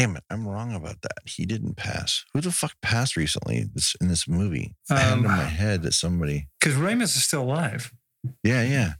Damn it, I'm wrong about that. He didn't pass. Who the fuck passed recently this, in this movie? I had Um, in my head that somebody. Because Ramos is still alive. Yeah, yeah.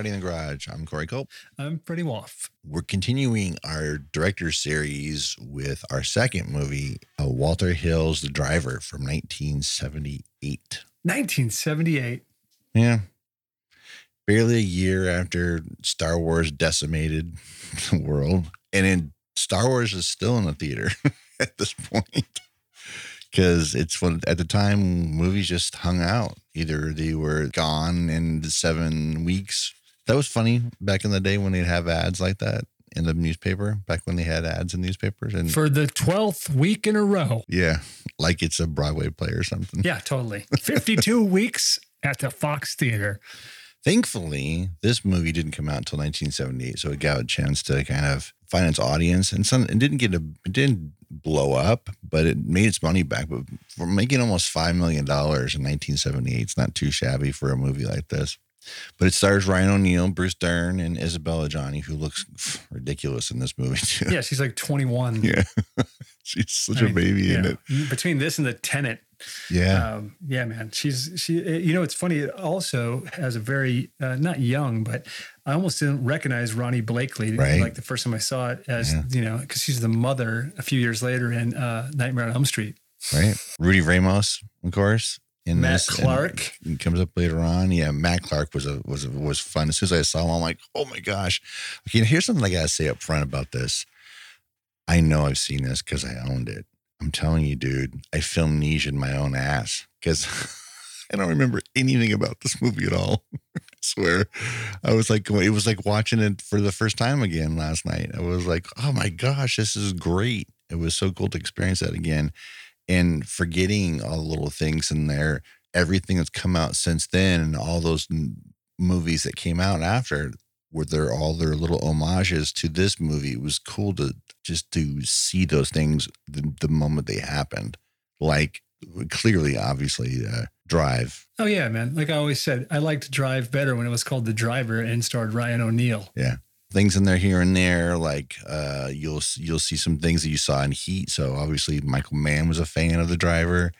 Karate in the Garage. I'm Corey Culp. I'm pretty off. We're continuing our director series with our second movie, uh, Walter Hill's The Driver from 1978. 1978. Yeah. Barely a year after Star Wars decimated the world. And then Star Wars is still in the theater at this point. Because it's when at the time movies just hung out. Either they were gone in seven weeks. That was funny back in the day when they'd have ads like that in the newspaper, back when they had ads in newspapers. And For the 12th week in a row. yeah, like it's a Broadway play or something. Yeah, totally. 52 weeks at the Fox Theater. Thankfully, this movie didn't come out until 1978, so it got a chance to kind of find its audience. And some, it didn't get a, it didn't blow up, but it made its money back. But for making almost five million dollars in 1978, it's not too shabby for a movie like this. But it stars Ryan O'Neal, Bruce Dern, and Isabella Adjani, who looks ridiculous in this movie too. Yeah, she's like 21. Yeah, she's such I a mean, baby in it. Between this and the tenant. Yeah, Um, yeah, man. She's she. You know, it's funny. It also has a very uh, not young, but I almost didn't recognize Ronee Blakley. Right. Like the first time I saw it, as Yeah. you know, because she's the mother a few years later in uh, Nightmare on Elm Street. right. Rudy Ramos, of course. In Matt this, and Clark. he comes up later on. Yeah, Matt Clark was a was a, was fun. As soon as I saw him, I'm like, oh my gosh. Okay, here's something I gotta say up front about this. I know I've seen this because I owned it. I'm telling you, dude, I filmed knees in my own ass because I don't remember anything about this movie at all. I swear. I was like, it was like watching it for the first time again last night. I was like, oh my gosh, this is great. It was so cool to experience that again and forgetting all the little things in there, everything that's come out since then, and all those n- movies that came out after, were there all their little homages to this movie. It was cool to just to see those things the, the moment they happened. Like clearly, obviously, uh, Drive. Oh yeah, man. Like I always said, I liked Drive better when it was called The Driver and starred Ryan O'Neal. Things in there here and there, like uh, you'll you'll see some things that you saw in Heat. So obviously, Michael Mann was a fan of the driver.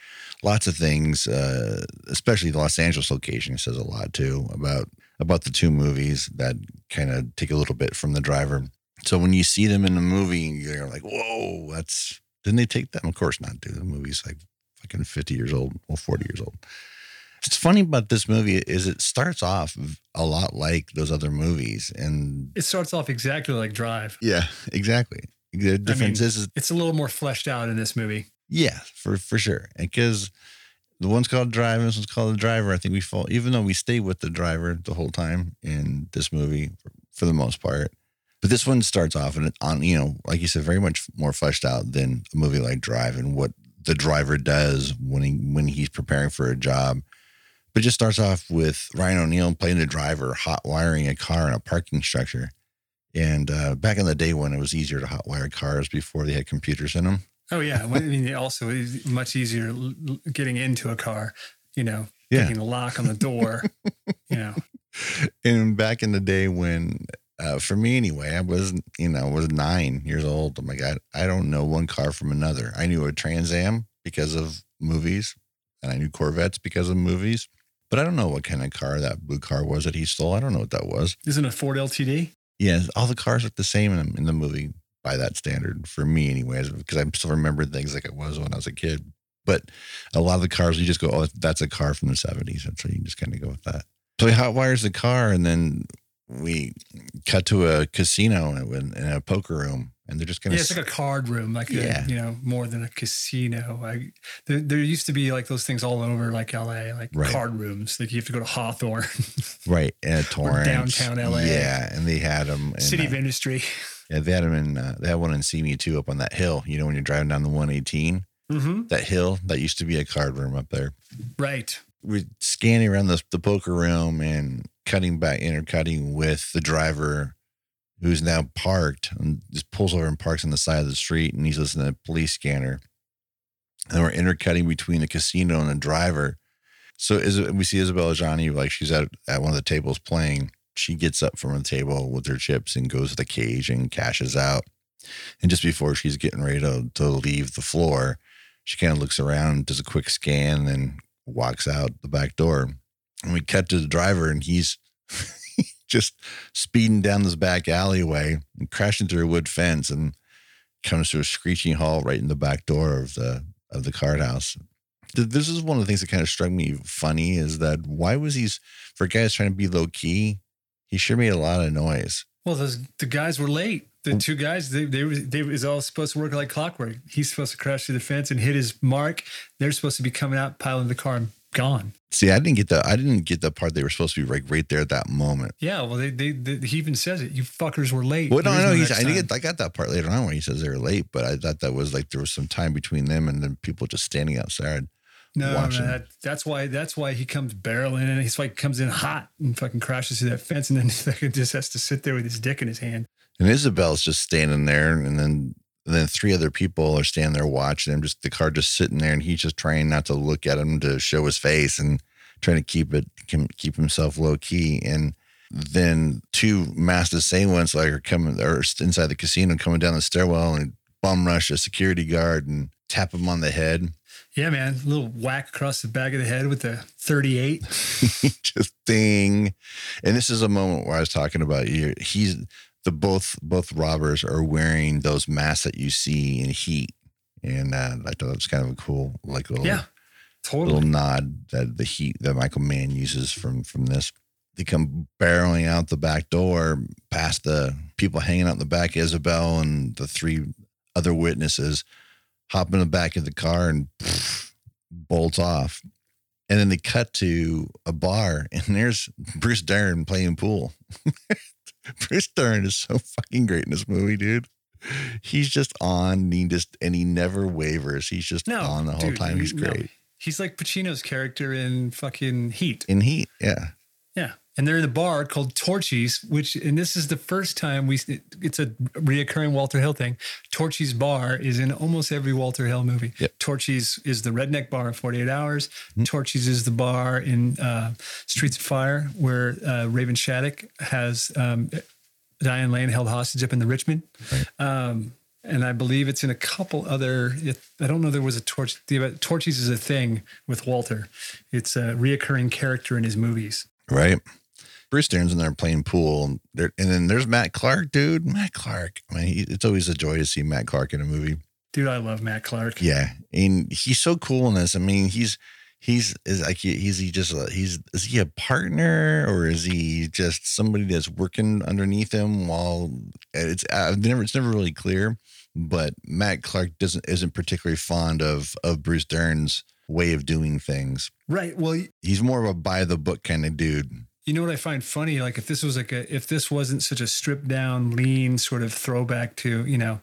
Lots of things, uh, especially the Los Angeles location, says a lot too about about the two movies that kind of take a little bit from the driver. So when you see them in the movie, you're like, "Whoa, that's didn't they take that?" Of course not, dude. The movie's like fucking fifty years old, or forty years old. What's funny about this movie is it starts off a lot like those other movies, and It starts off exactly like Drive. yeah, exactly. The difference is, is It's a little more fleshed out in this movie. yeah, for for sure, And because the one's called Drive, and this one's called the Driver. I think we fall, even though we stay with the driver the whole time in this movie for, for the most part. But this one starts off and on, you know, like you said, very much more fleshed out than a movie like Drive and what the driver does when he when he's preparing for a job. But it just starts off with Ryan O'Neal playing the driver, hot wiring a car in a parking structure. And uh, back in the day when it was easier to hot wire cars before they had computers in them. Oh yeah. I mean, also it's much easier getting into a car. You know, Yeah. the lock on the door. you know, and back in the day when uh, for me anyway i was you know I was nine years old i'm like I, I don't know one car from another i knew a trans am because of movies and i knew corvettes because of movies but i don't know what kind of car that blue car was that he stole. I don't know what that was. Isn't it a Ford LTD? yeah all the cars look the same in, in the movie by that standard for me anyways because i still remember things like it was when i was a kid. But a lot of the cars you just go oh that's a car from the 70s and so you can just kind of go with that. So he hot wires the car and then we cut to a casino in in a poker room and they're just gonna. Yeah, it's like a card room, like Yeah. a, you know, more than a casino. Like there, there used to be like those things all over, like LA, like Right. card rooms. Like you have to go to Hawthorne, right at Torrance, downtown LA. Yeah, and they had them. In, City uh, of Industry. Yeah, they had them in. Uh, they had one in Simi too, up on that hill. You know, when you're driving down the 118, Mm-hmm. that hill that used to be a card room up there. Right. We're scanning around the, the poker room and cutting back, intercutting with the driver who's now parked and just pulls over and parks on the side of the street and he's listening to a police scanner. And we're intercutting between the casino and the driver. So is we see Isabella Adjani like she's at, at one of the tables playing. She gets up from the table with her chips and goes to the cage and cashes out. And just before she's getting ready to, to leave the floor, she kind of looks around, does a quick scan, and walks out the back door. And we cut to the driver, and he's just speeding down this back alleyway and crashing through a wood fence and comes to a screeching halt right in the back door of the of the card house. This is one of the things that kind of struck me funny is that why was he for guys trying to be low key? He sure made a lot of noise. Well, those the guys were late. The two guys, they they they was all supposed to work like clockwork. He's supposed to crash through the fence and hit his mark. They're supposed to be coming out, piling the car, and gone. See, I didn't get the I didn't get the part they were supposed to be like right there at that moment. Yeah, well, they, they, they he even says it. You fuckers were late. Well, no, no, he's, I, time." get, I got that part later on when he says they were late, but I thought that was like there was some time between them and then people just standing outside. No, watching. that, that's why that's why he comes barreling in. He's like comes in hot and fucking crashes through that fence, and then he just has to sit there with his dick in his hand. And Isabel's just standing there, and then and then three other people are standing there watching him. Just the car just sitting there, and he's just trying not to look at him to show his face and trying to keep it keep himself low key. And then two masked assailants like are coming or inside the casino, coming down the stairwell and bum rush a security guard and tap him on the head. Yeah, man, a little whack across the back of the head with the thirty-eight. just ding. And this is a moment where I was talking about you. He's the both both robbers are wearing those masks that you see in Heat, and uh, I thought that was kind of a cool, like little Yeah, little nod that the Heat that Michael Mann uses from from this. They come barreling out the back door, past the people hanging out in the back, Isabel and the three other witnesses, hop in the back of the car and bolt off. And then they cut to a bar, and there's Bruce Dern playing pool. Bruce Dern is so fucking great in this movie, dude. He's just on, and he just and he never wavers. He's just No, on the whole dude, time. He's no. great He's like Pacino's character in fucking Heat. in Heat. Yeah. And they're in a bar called Torchy's, which, and this is the first time we, it's a reoccurring Walter Hill thing. Torchy's bar is in almost every Walter Hill movie. Yep. Torchy's is the redneck bar in 48 Hours. Mm-hmm. Torchy's is the bar in uh, Streets of Fire where uh, Raven Shaddock has um, Diane Lane held hostage up in the Richmond. Um, and I believe it's in a couple other. It, I don't know. There was a torch. The, Torchy's is a thing with Walter. It's a reoccurring character in his movies. right. Bruce Dern's in there playing pool, and, there, and then there's Matt Clark, dude. Matt Clark. I mean, he, it's always a joy to see Matt Clark in a movie. Dude, I love Matt Clark. Yeah, and he's so cool in this. I mean, he's he's is like he- he's he just a, he's is he a partner or is he just somebody that's working underneath him while it's I've never it's never really clear. But Matt Clark doesn't isn't particularly fond of of Bruce Dern's way of doing things. Right. Well, He's more of a by the book kind of dude. You know what I find funny? Like if this was like a if this wasn't such a stripped down, lean sort of throwback to, you know,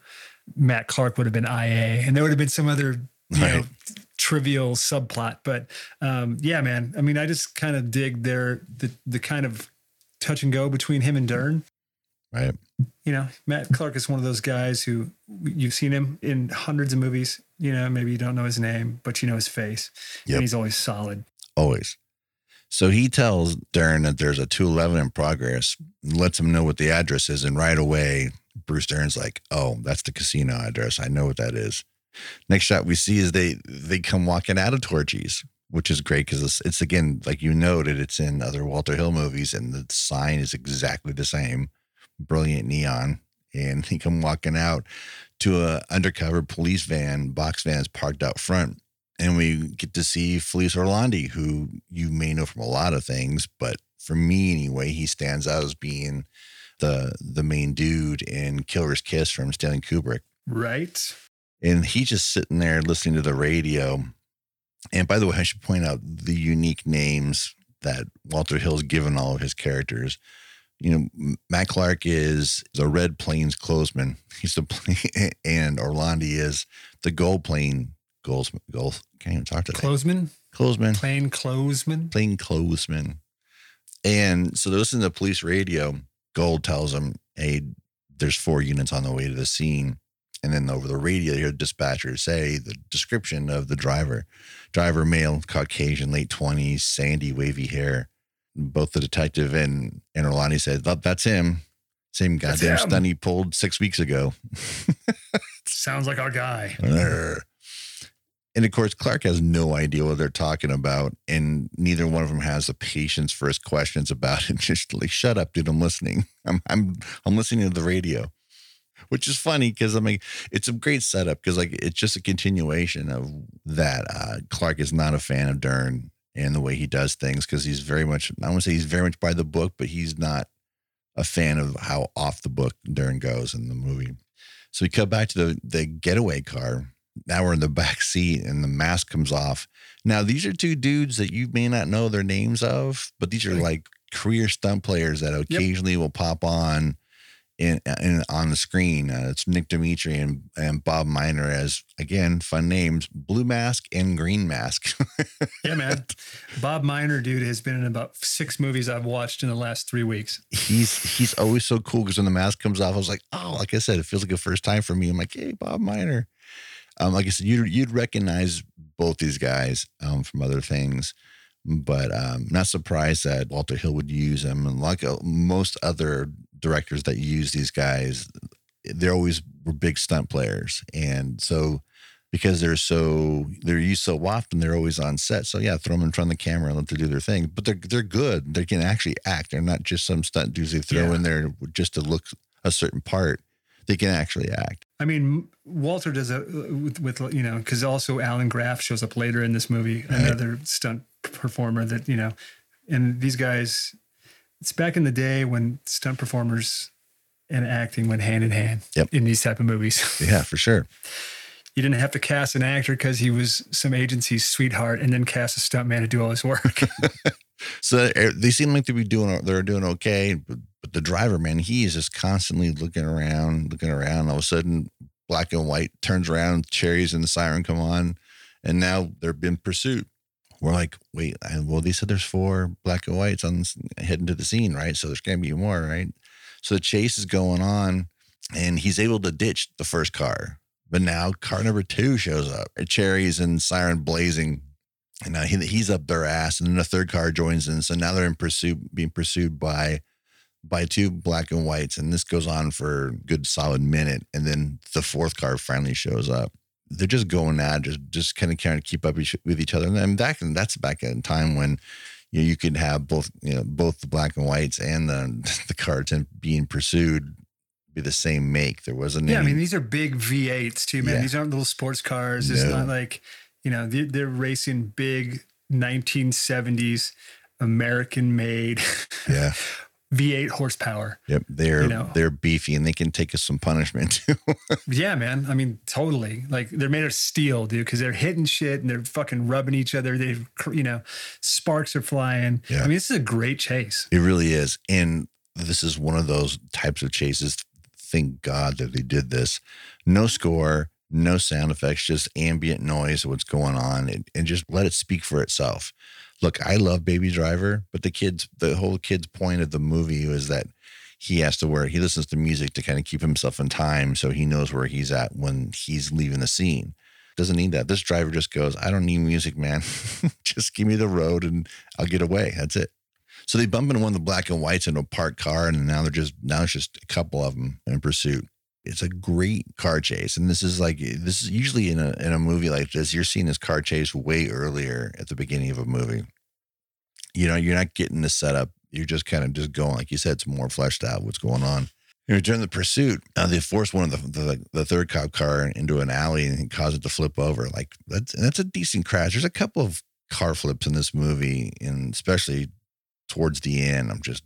Matt Clark would have been IA and there would have been some other, you know, trivial subplot. But um, yeah, man. I mean, I just kind of dig their the the kind of touch and go between him and Dern. Right. You know, Matt Clark is one of those guys who you've seen him in hundreds of movies. You know, maybe you don't know his name, but you know his face. Yep. And he's always solid. Always. So he tells Dern that there's a 211 in progress, lets him know what the address is. And right away, Bruce Dern's like, oh, that's the casino address. I know what that is. Next shot we see is they they come walking out of Torchy's, which is great because it's, it's again, like you noted, it's in other Walter Hill movies, and the sign is exactly the same. Brilliant neon. And they come walking out to a undercover police van, box vans parked out front and we get to see Felice Orlandi, who you may know from a lot of things, but for me anyway, he stands out as being the the main dude in Killer's Kiss from Stanley Kubrick. Right. And he's just sitting there listening to the radio. And by the way, I should point out the unique names that Walter Hill's given all of his characters. You know, Matt Clark is the Red Plains clothesman. He's the and Orlandi is the Gold Plane goals. Gold can't even talk to that. Clothesman, Clothesman, plain clothesman. plain clothesman. And so listen to the police radio. Gold tells them, "Hey, there's four units on the way to the scene." And then over the radio, you hear the dispatcher say the description of the driver: driver, male, Caucasian, late twenties, sandy, wavy hair. Both the detective and and Orlandi said, "That- "That's him." Same goddamn him. stunt he pulled six weeks ago. Sounds like our guy. And of course, Clark has no idea what they're talking about, and neither one of them has the patience for his questions about it. Just like, shut up, dude. I'm listening. I'm I'm I'm listening to the radio, which is funny because I'm like, it's a great setup because like it's just a continuation of that. Uh, Clark is not a fan of Dern and the way he does things because he's very much. I want to say he's very much by the book, but he's not a fan of how off the book Dern goes in the movie. So we cut back to the the getaway car. Now we're in the back seat and the mask comes off. Now these are two dudes that you may not know their names of, but these are like career stunt players that occasionally will pop on in, in on the screen. Uh, it's Nick Dimitri and, and Bob Minor as again fun names, Blue Mask and Green Mask. Yeah, man. Bob Minor, dude, has been in about six movies I've watched in the last three weeks. he's he's always so cool because when the mask comes off, I was like, oh, like I said, it feels like a first time for me. I'm like, hey, Bob Minor. Um, like I said, you'd you'd recognize both these guys um, from other things, but um, not surprised that Walter Hill would use them. And like uh, most other directors that use these guys, they're always were big stunt players, and so because they're so they're used so often, they're always on set. So yeah, throw them in front of the camera and let them do their thing. But they're they're good. They can actually act. They're not just some stunt dudes they throw Yeah. in there just to look a certain part. They can actually act. I mean, Walter does a with, with you know because also Allan Graf shows up later in this movie, Right. another stunt performer that you know, and these guys. It's back in the day when stunt performers and acting went hand in hand Yep. in these type of movies. Yeah, for sure. you didn't have to cast an actor because he was some agency's sweetheart, and then cast a stuntman to do all his work. So uh, they seem like to be doing they're doing okay, but, the driver man, he is just constantly looking around, looking around. All of a sudden, black and white turns around, cherries and the siren come on, and now they're in pursuit. We're like, wait, well, they said there's four black and whites on heading to the scene, right? So there's gonna be more, right? So the chase is going on, and he's able to ditch the first car, but now car number two shows up, cherries and siren blazing, and now he, he's up their ass, and then a third car joins in. So now they're in pursuit, being pursued by by two black and whites, and this goes on for a good solid minute, and then the fourth car finally shows up. They're just going at just just kind of trying to keep up each, with each other, and then back and that's back in time when you know you could have both you know both the black and whites and the the cars and being pursued be the same make. There wasn't Yeah, I mean these are big V8s too, man. Yeah. These aren't little sports cars. It's No. not like you know they're, they're racing big 1970s American-made yeah, V8 horsepower. yep. They're You know. they're beefy and they can take us some punishment too. Yeah, man. I mean, totally. Like they're made of steel, dude, because they're hitting shit and they're fucking rubbing each other. They, you know, sparks are flying. Yeah. I mean, this is a great chase. It really is. And this is one of those types of chases. Thank God that they did this. No score, no sound effects, just ambient noise of what's going on and, and just let it speak for itself. Look, I love Baby Driver, but the kids, the whole kid's point of the movie was that he has to wear, he listens to music to kind of keep himself in time so he knows where he's at when he's leaving the scene. Doesn't need that. This driver just goes, I don't need music, man. just give me the road and I'll get away. That's it. So they bump into one of the black and whites into a parked car, and now they're just now it's just a couple of them in pursuit. It's a great car chase, and this is like this is usually in a in a movie like this. You're seeing this car chase way earlier at the beginning of a movie. You know, you're not getting the setup. You're just kind of just going, like you said, it's more fleshed out what's going on. You know, during the pursuit, uh, they force one of the, the the third cop car into an alley and cause it to flip over. Like that's that's a decent crash. There's a couple of car flips in this movie, and especially towards the end, I'm just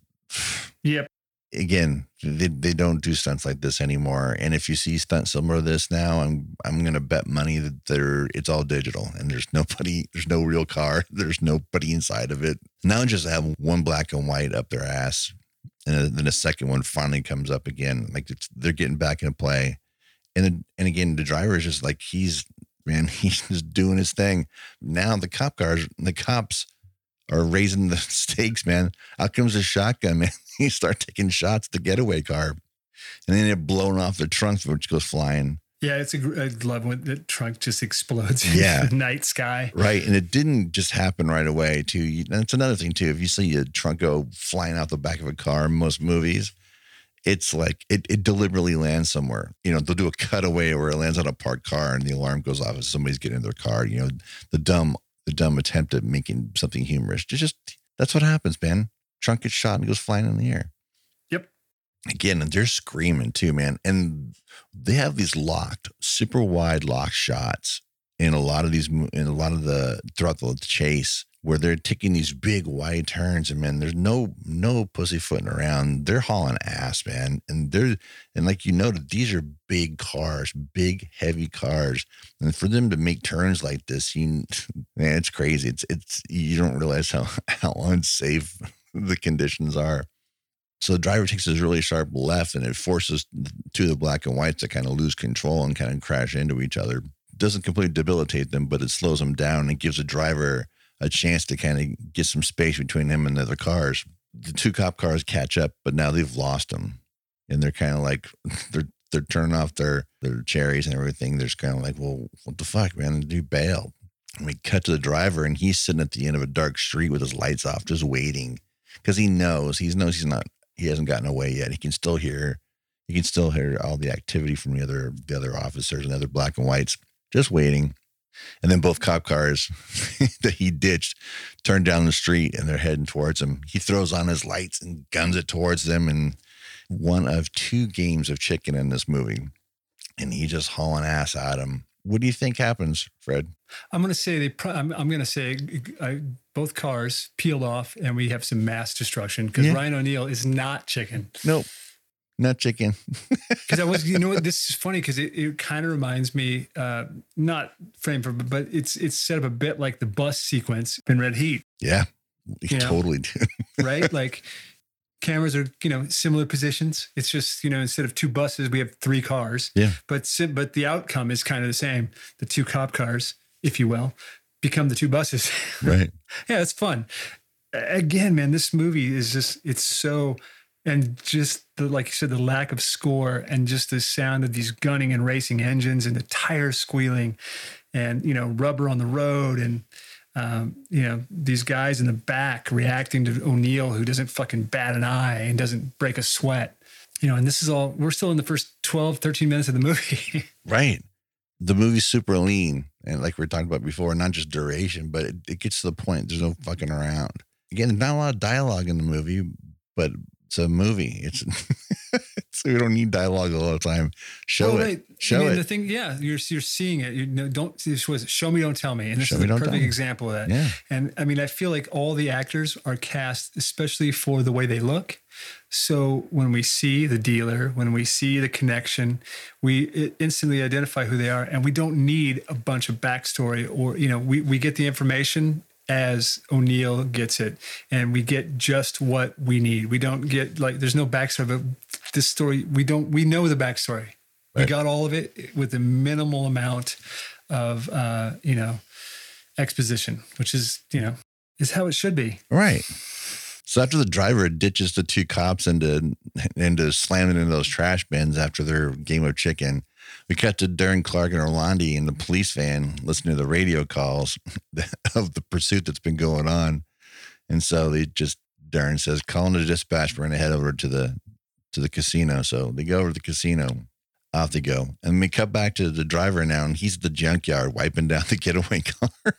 Yep. Again, they, they don't do stunts like this anymore. And if you see stunts similar to this now, I'm I'm gonna bet money that they're it's all digital and there's nobody, there's no real car, there's nobody inside of it. Now just have one black and white up their ass, and then a second one finally comes up again. Like they're getting back into play, and then, and again the driver is just like he's man, he's just doing his thing. Now the cop cars, the cops are raising the stakes, man. Out comes a shotgun, man. you start taking shots at the getaway car, and then it blowing off the trunk, which goes flying. Yeah, it's a, I love when the trunk just explodes. Yeah, the night sky. Right, and it didn't just happen right away. Too, it's another thing too. If you see a trunk go flying out the back of a car in most movies, it's like it, it deliberately lands somewhere. You know, they'll do a cutaway where it lands on a parked car and the alarm goes off as somebody's getting in their car. You know, the dumb the dumb attempt at making something humorous. It's just that's what happens, man. Trunk gets shot and goes flying in the air. Yep. Again, and they're screaming too, man. And they have these locked, super wide lock shots in a lot of these, in a lot of the throughout the chase where they're taking these big wide turns and man there's no no pussyfooting around. They're hauling ass man and they're and like you noted these are big cars big heavy cars. And for them to make turns like this you man it's crazy. It's it's you don't realize how how unsafe the conditions are. So the driver takes this really sharp left and it forces two of the black and whites to kind of lose control and kind of crash into each other. Doesn't completely debilitate them but it slows them down and gives the driver a chance to kind of get some space between him and the other cars. The two cop cars catch up, but now they've lost him, and they're kind of like they're they're turning off their their cherries and everything. They're just kind of like, well, what the fuck, man? Dude bailed. And we cut to the driver, and he's sitting at the end of a dark street with his lights off, just waiting because he knows he knows he's not he hasn't gotten away yet. He can still hear he can still hear all the activity from the other the other officers and other black and whites, just waiting. And then both cop cars that he ditched turn down the street and they're heading towards him. He throws on his lights and guns it towards them. And one of two games of chicken in this movie. And he just hauling ass at him. What do you think happens, Fred? I'm going to say they. I'm, I'm going to say I, both cars peeled off, and we have some mass destruction because yeah. Ryan O'Neal is not chicken. Nope not chicken. Because I was, you know what, this is funny because it, it kind of reminds me, uh, not frame for, but it's it's set up a bit like the bus sequence in Red Heat. Yeah, you totally do. right, like cameras are you know similar positions. It's just you know instead of two buses, we have three cars. Yeah, but but the outcome is kind of the same. The two cop cars, if you will, become the two buses. Right. yeah, it's fun. Again, man, this movie is just it's so and just the like you said the lack of score and just the sound of these gunning and racing engines and the tires squealing and you know rubber on the road and um, you know these guys in the back reacting to O'Neal who doesn't fucking bat an eye and doesn't break a sweat. You know and this is all we're still in the first 12 13 minutes of the movie. Right. The movie's super lean and like we are talking about before not just duration but it, it gets to the point there's no fucking around. Again not a lot of dialogue in the movie but it's a movie. It's so we don't need dialogue all the time. Show well, it. Show I mean, it. The thing, yeah, you're you're seeing it. You know, don't this was show me, don't tell me, and this show is a perfect example of that. Yeah. And I mean, I feel like all the actors are cast, especially for the way they look. So when we see the dealer, when we see the connection, we instantly identify who they are, and we don't need a bunch of backstory or you know, we we get the information as O'Neal gets it, and we get just what we need. We don't get like there's no backstory, but this story we don't we know the backstory. Right. We got all of it with a minimal amount of uh, you know exposition, which is you know is how it should be. Right. So after the driver ditches the two cops into into slamming into those trash bins after their game of chicken, we cut to Darren Clark and Orlandi in the police van listening to the radio calls of the pursuit that's been going on. And so they just Dern says, calling the dispatch, we're gonna head over to the to the casino. So they go over to the casino. Off they go. And we cut back to the driver now, and he's at the junkyard wiping down the getaway car.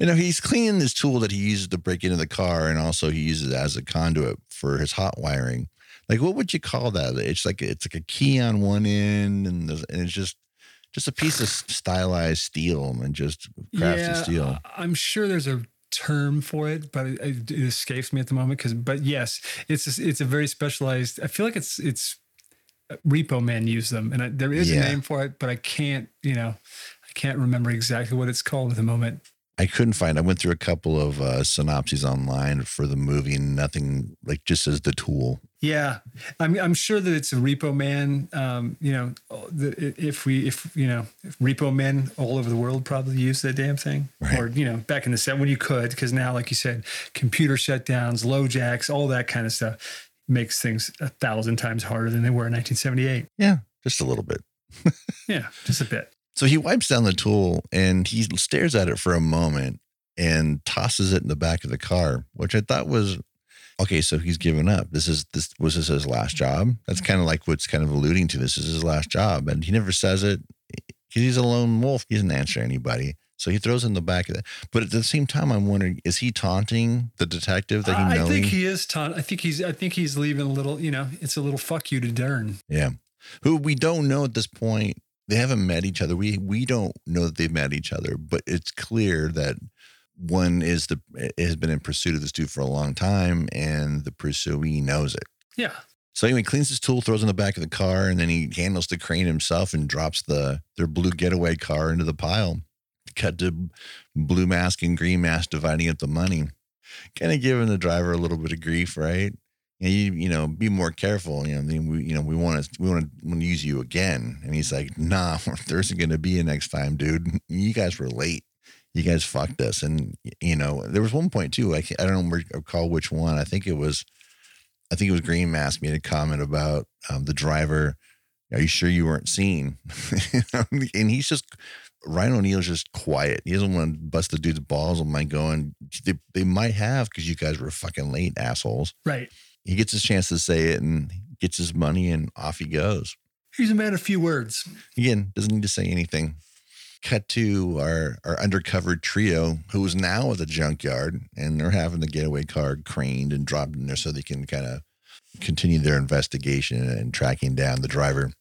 you know, he's cleaning this tool that he uses to break into the car, and also he uses it as a conduit for his hot wiring like what would you call that? It's like it's like a key on one end, and, and it's just just a piece of stylized steel and just crafted yeah, steel. I'm sure there's a term for it, but it, it escapes me at the moment. Because, but yes, it's a, it's a very specialized. I feel like it's it's uh, Repo men use them, and I, there is Yeah. a name for it, but I can't you know I can't remember exactly what it's called at the moment. I couldn't find. I went through a couple of uh, synopses online for the movie, and nothing like just as the tool. Yeah, I'm I'm sure that it's a Repo Man. Um, you know, the, if we if you know if Repo Men all over the world probably use that damn thing, Right. or you know back in the set when you could, because now like you said, computer shutdowns, LoJacks, all that kind of stuff makes things a thousand times harder than they were in 1978. Yeah, just a little bit. Yeah, just a bit. So he wipes down the tool and he stares at it for a moment and tosses it in the back of the car, which I thought was okay. So he's given up. This is this was this his last mm-hmm. job. That's mm-hmm. kind of like what's kind of alluding to this is his last job, and he never says it because he's a lone wolf. He doesn't answer anybody. So he throws in the back of it. But at the same time, I'm wondering: is he taunting the detective that he I think he is taunt. I think he's. I think he's leaving a little. You know, it's a little fuck you to Dern. Yeah. Who we don't know at this point. They haven't met each other. We we don't know that they've met each other, but it's clear that one is the has been in pursuit of this dude for a long time, and the pursuee knows it. Yeah. So anyway, he cleans his tool, throws it in the back of the car, and then he handles the crane himself and drops the their blue getaway car into the pile. Cut to blue mask and green mask dividing up the money. Kind of giving the driver a little bit of grief, right? You know, you, you know, be more careful. You know, mean, we, you know, we want to, we want to, want to use you again. And he's like, Nah, there isn't going to be a next time, dude. You guys were late. You guys fucked us. And you know, there was one point too. I I don't recall which one. I think it was, I think it was Green Mask made a comment about um, the driver. Are you sure you weren't seen? and he's just Ryan O'Neal's just quiet. He doesn't want to bust the dude's balls. I'm like going, they, they might have because you guys were fucking late, assholes. Right. He gets his chance to say it and gets his money and off he goes. He's a man of few words. Again, doesn't need to say anything. Cut to our, our undercover trio who is now at the junkyard and they're having the getaway car craned and dropped in there so they can kind of continue their investigation and tracking down the driver.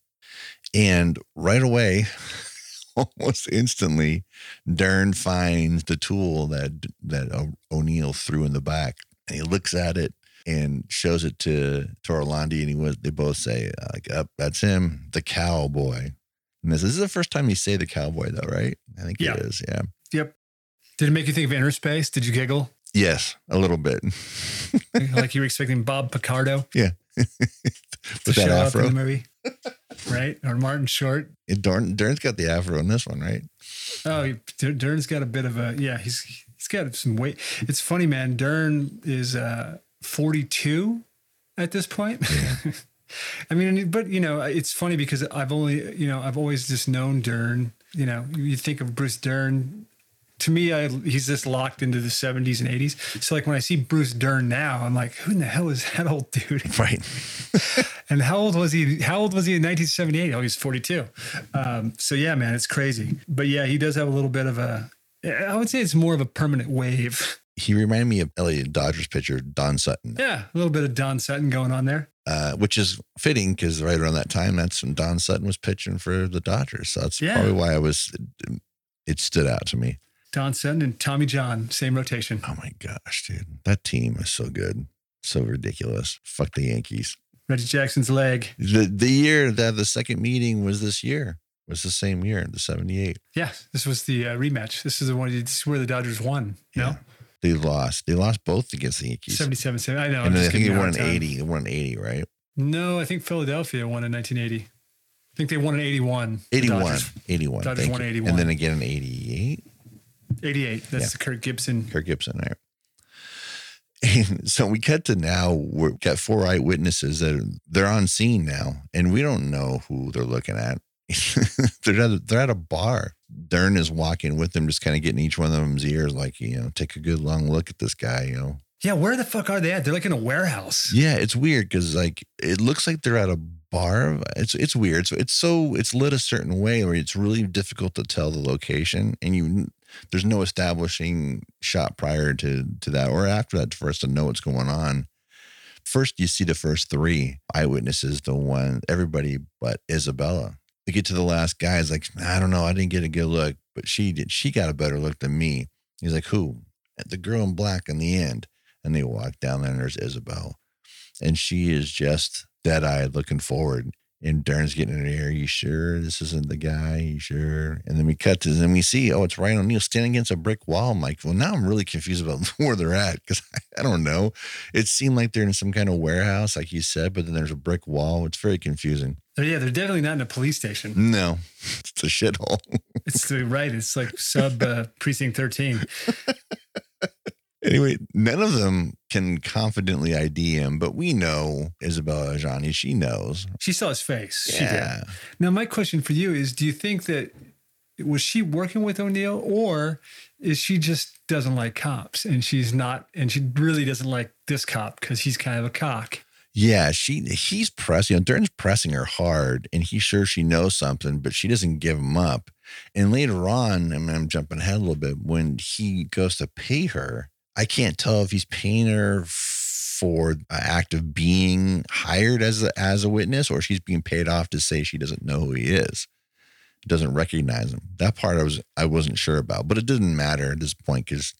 And right away, almost instantly, Dern finds the tool that that O'Neal threw in the back, and he looks at it and shows it to to Orlandi, and he was they both say uh, like, "Up, that's him, the cowboy." This, this is the first time you say the cowboy, though, right? I think Yeah. it is. Yeah. Yep. Did it make you think of Innerspace? Did you giggle? Yes, a little bit. like you were expecting Bob Picardo With to that afro. movie, right? Or Martin Short. It, Dern, Dern's got the afro in this one, right? Oh, Dern's got a bit of a yeah. He's he's got some weight. It's funny, man. Dern is uh, 42 at this point. I mean, but you know, it's funny because I've only you know I've always just known Dern. You know, you think of Bruce Dern. To me, I, he's just locked into the 70s and 80s. So, like when I see Bruce Dern now, I'm like, who in the hell is that old dude? Right. And how old was he? How old was he in 1978? Oh, he's 42. Um, so yeah, man, it's crazy. But yeah, he does have a little bit of a. I would say it's more of a permanent wave. He reminded me of LA Dodgers pitcher Don Sutton, Yeah, a little bit of Don Sutton going on there. Uh, which is fitting because right around that time, that's when Don Sutton was pitching for the Dodgers. So that's Yeah. probably why I was. It stood out to me. Don Sutton and Tommy John, same rotation. Oh my gosh, dude, that team is so good, so ridiculous. Fuck the Yankees. Reggie Jackson's leg. The the year that the second meeting was this year was the same year, the '78. Yeah, this was the uh, rematch. This is the one. This is where the Dodgers won. No, Yeah. They lost. They lost both against the Yankees. 77 7. I know. I'm and I just think they won in 80. They won in 80, right? No, I think Philadelphia won in 1980. I think they won in 81. The 81. Dodgers- 81. Dodgers won 81. And then again in 88. 88. That's Yeah. the Kurt Gibson. Kirk Gibson, right? And so we cut to now. We've got four eyewitnesses that are, they're on scene now, and we don't know who they're looking at. they're at a, they're at a bar. Dern is walking with them, just kind of getting each one of them's ears, like you know, take a good long look at this guy. You know, Yeah, where the fuck are they at? They're like in a warehouse. yeah, it's weird because like it looks like they're at a bar. It's it's weird. So it's so it's lit a certain way where it's really difficult to tell the location, and you there's no establishing shot prior to to that or after that for us to know what's going on. First, you see the first three eyewitnesses, the one everybody but Isabella. They get to the last guy. It's like I don't know. I didn't get a good look, but she did. She got a better look than me. He's like, who? the girl in black in the end. And they walk down there and there's Isabel. And she is just dead eyed looking forward. And Dern's getting in her ear. You sure this isn't the guy? You sure? And then we cut to, and we see, oh, it's Ryan O'Neal standing against a brick wall. I'm like, well, now I'm really confused about where they're at because I, I don't know. It seemed like they're in some kind of warehouse, like you said, but then there's a brick wall. It's very confusing. Yeah, they're definitely not in a police station. No, it's a shithole. it's the right. It's like sub uh, precinct 13. Anyway, none of them can confidently ID him, but we know Isabella Adjani. She knows. She saw his face. Yeah. She did. Now, my question for you is: Do you think that was she working with O'Neal or is she just doesn't like cops and she's not, and she really doesn't like this cop because he's kind of a cock? Yeah, she he's pressing. You know, Dern's pressing her hard, and he's sure she knows something, but she doesn't give him up. And later on, I mean, I'm jumping ahead a little bit. When he goes to pay her, I can't tell if he's paying her for an act of being hired as a, as a witness or she's being paid off to say she doesn't know who he is, doesn't recognize him. That part I was I wasn't sure about, but it didn't matter at this point because,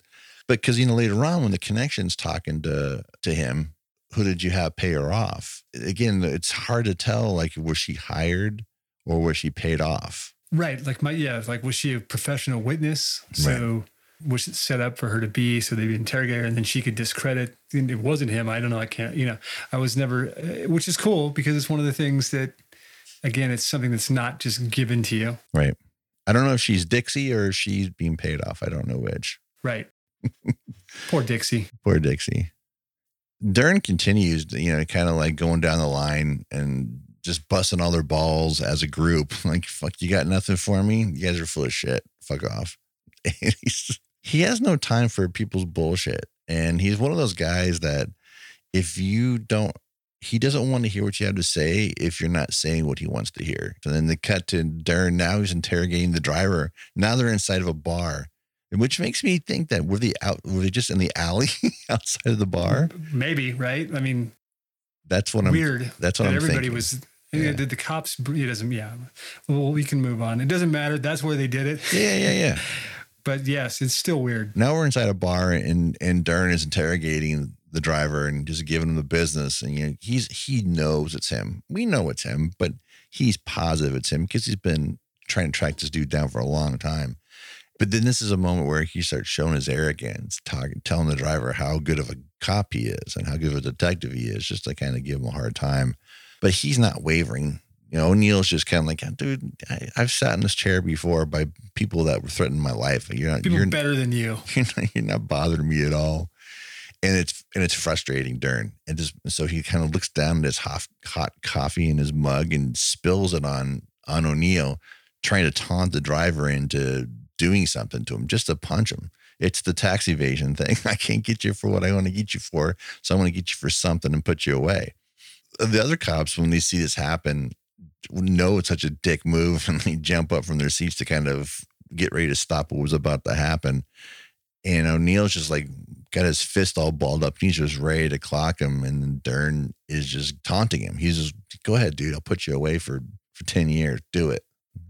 but because you know later on when the connection's talking to to him, who did you have pay her off? Again, it's hard to tell. Like was she hired or was she paid off? Right. Like my yeah. Like was she a professional witness? So was set up for her to be so they'd interrogate her and then she could discredit it wasn't him. I don't know. I can't you know i was never uh, which is cool because it's one of the things that again it's something that's not just given to you. Right. I don't know if she's dixie or she's being paid off. I don't know which. Right. Poor dixie. Poor dixie. Dern continues you know kind of like going down the line and just busting all their balls as a group. Like fuck you got nothing for me? You guys are full of shit. Fuck off. And he's he has no time for people's bullshit. And he's one of those guys that if you don't, he doesn't want to hear what you have to say if you're not saying what he wants to hear. And then they cut to Dern. Now he's interrogating the driver. Now they're inside of a bar, which makes me think that were they out? Were they just in the alley outside of the bar? Maybe right. I mean, that's what I'm weird. That's what that I'm everybody thinking. was. Yeah. Did the cops? It doesn't. Yeah. Well, we can move on. It doesn't matter. That's where they did it. Yeah, yeah, yeah. But yes, it's still weird. Now we're inside a bar and and Dern is interrogating the driver and just giving him the business. And you know, he's he knows it's him. We know it's him, but he's positive it's him because he's been trying to track this dude down for a long time. But then this is a moment where he starts showing his arrogance, talking, telling the driver how good of a cop he is and how good of a detective he is, just to kind of give him a hard time. But he's not wavering. You know, O'Neal's just kind of like, dude, I, have sat in this chair before by people that were threatening my life. You're not, people you're better than you. You're not, you're not bothering me at all. And it's and it's frustrating, Dern. And just so he kind of looks down at his hot, hot coffee in his mug and spills it on on O'Neal, trying to taunt the driver into doing something to him, just to punch him. It's the tax evasion thing. I can't get you for what I want to get you for, so I want to get you for something and put you away. The other cops, when they see this happen, know it's such a dick move and they jump up from their seats to kind of get ready to stop what was about to happen. And O'Neal's just like got his fist all balled up. He's just ready to clock him. And Dern is just taunting him. He's just, go ahead, dude. I'll put you away for, for 10 years. Do it.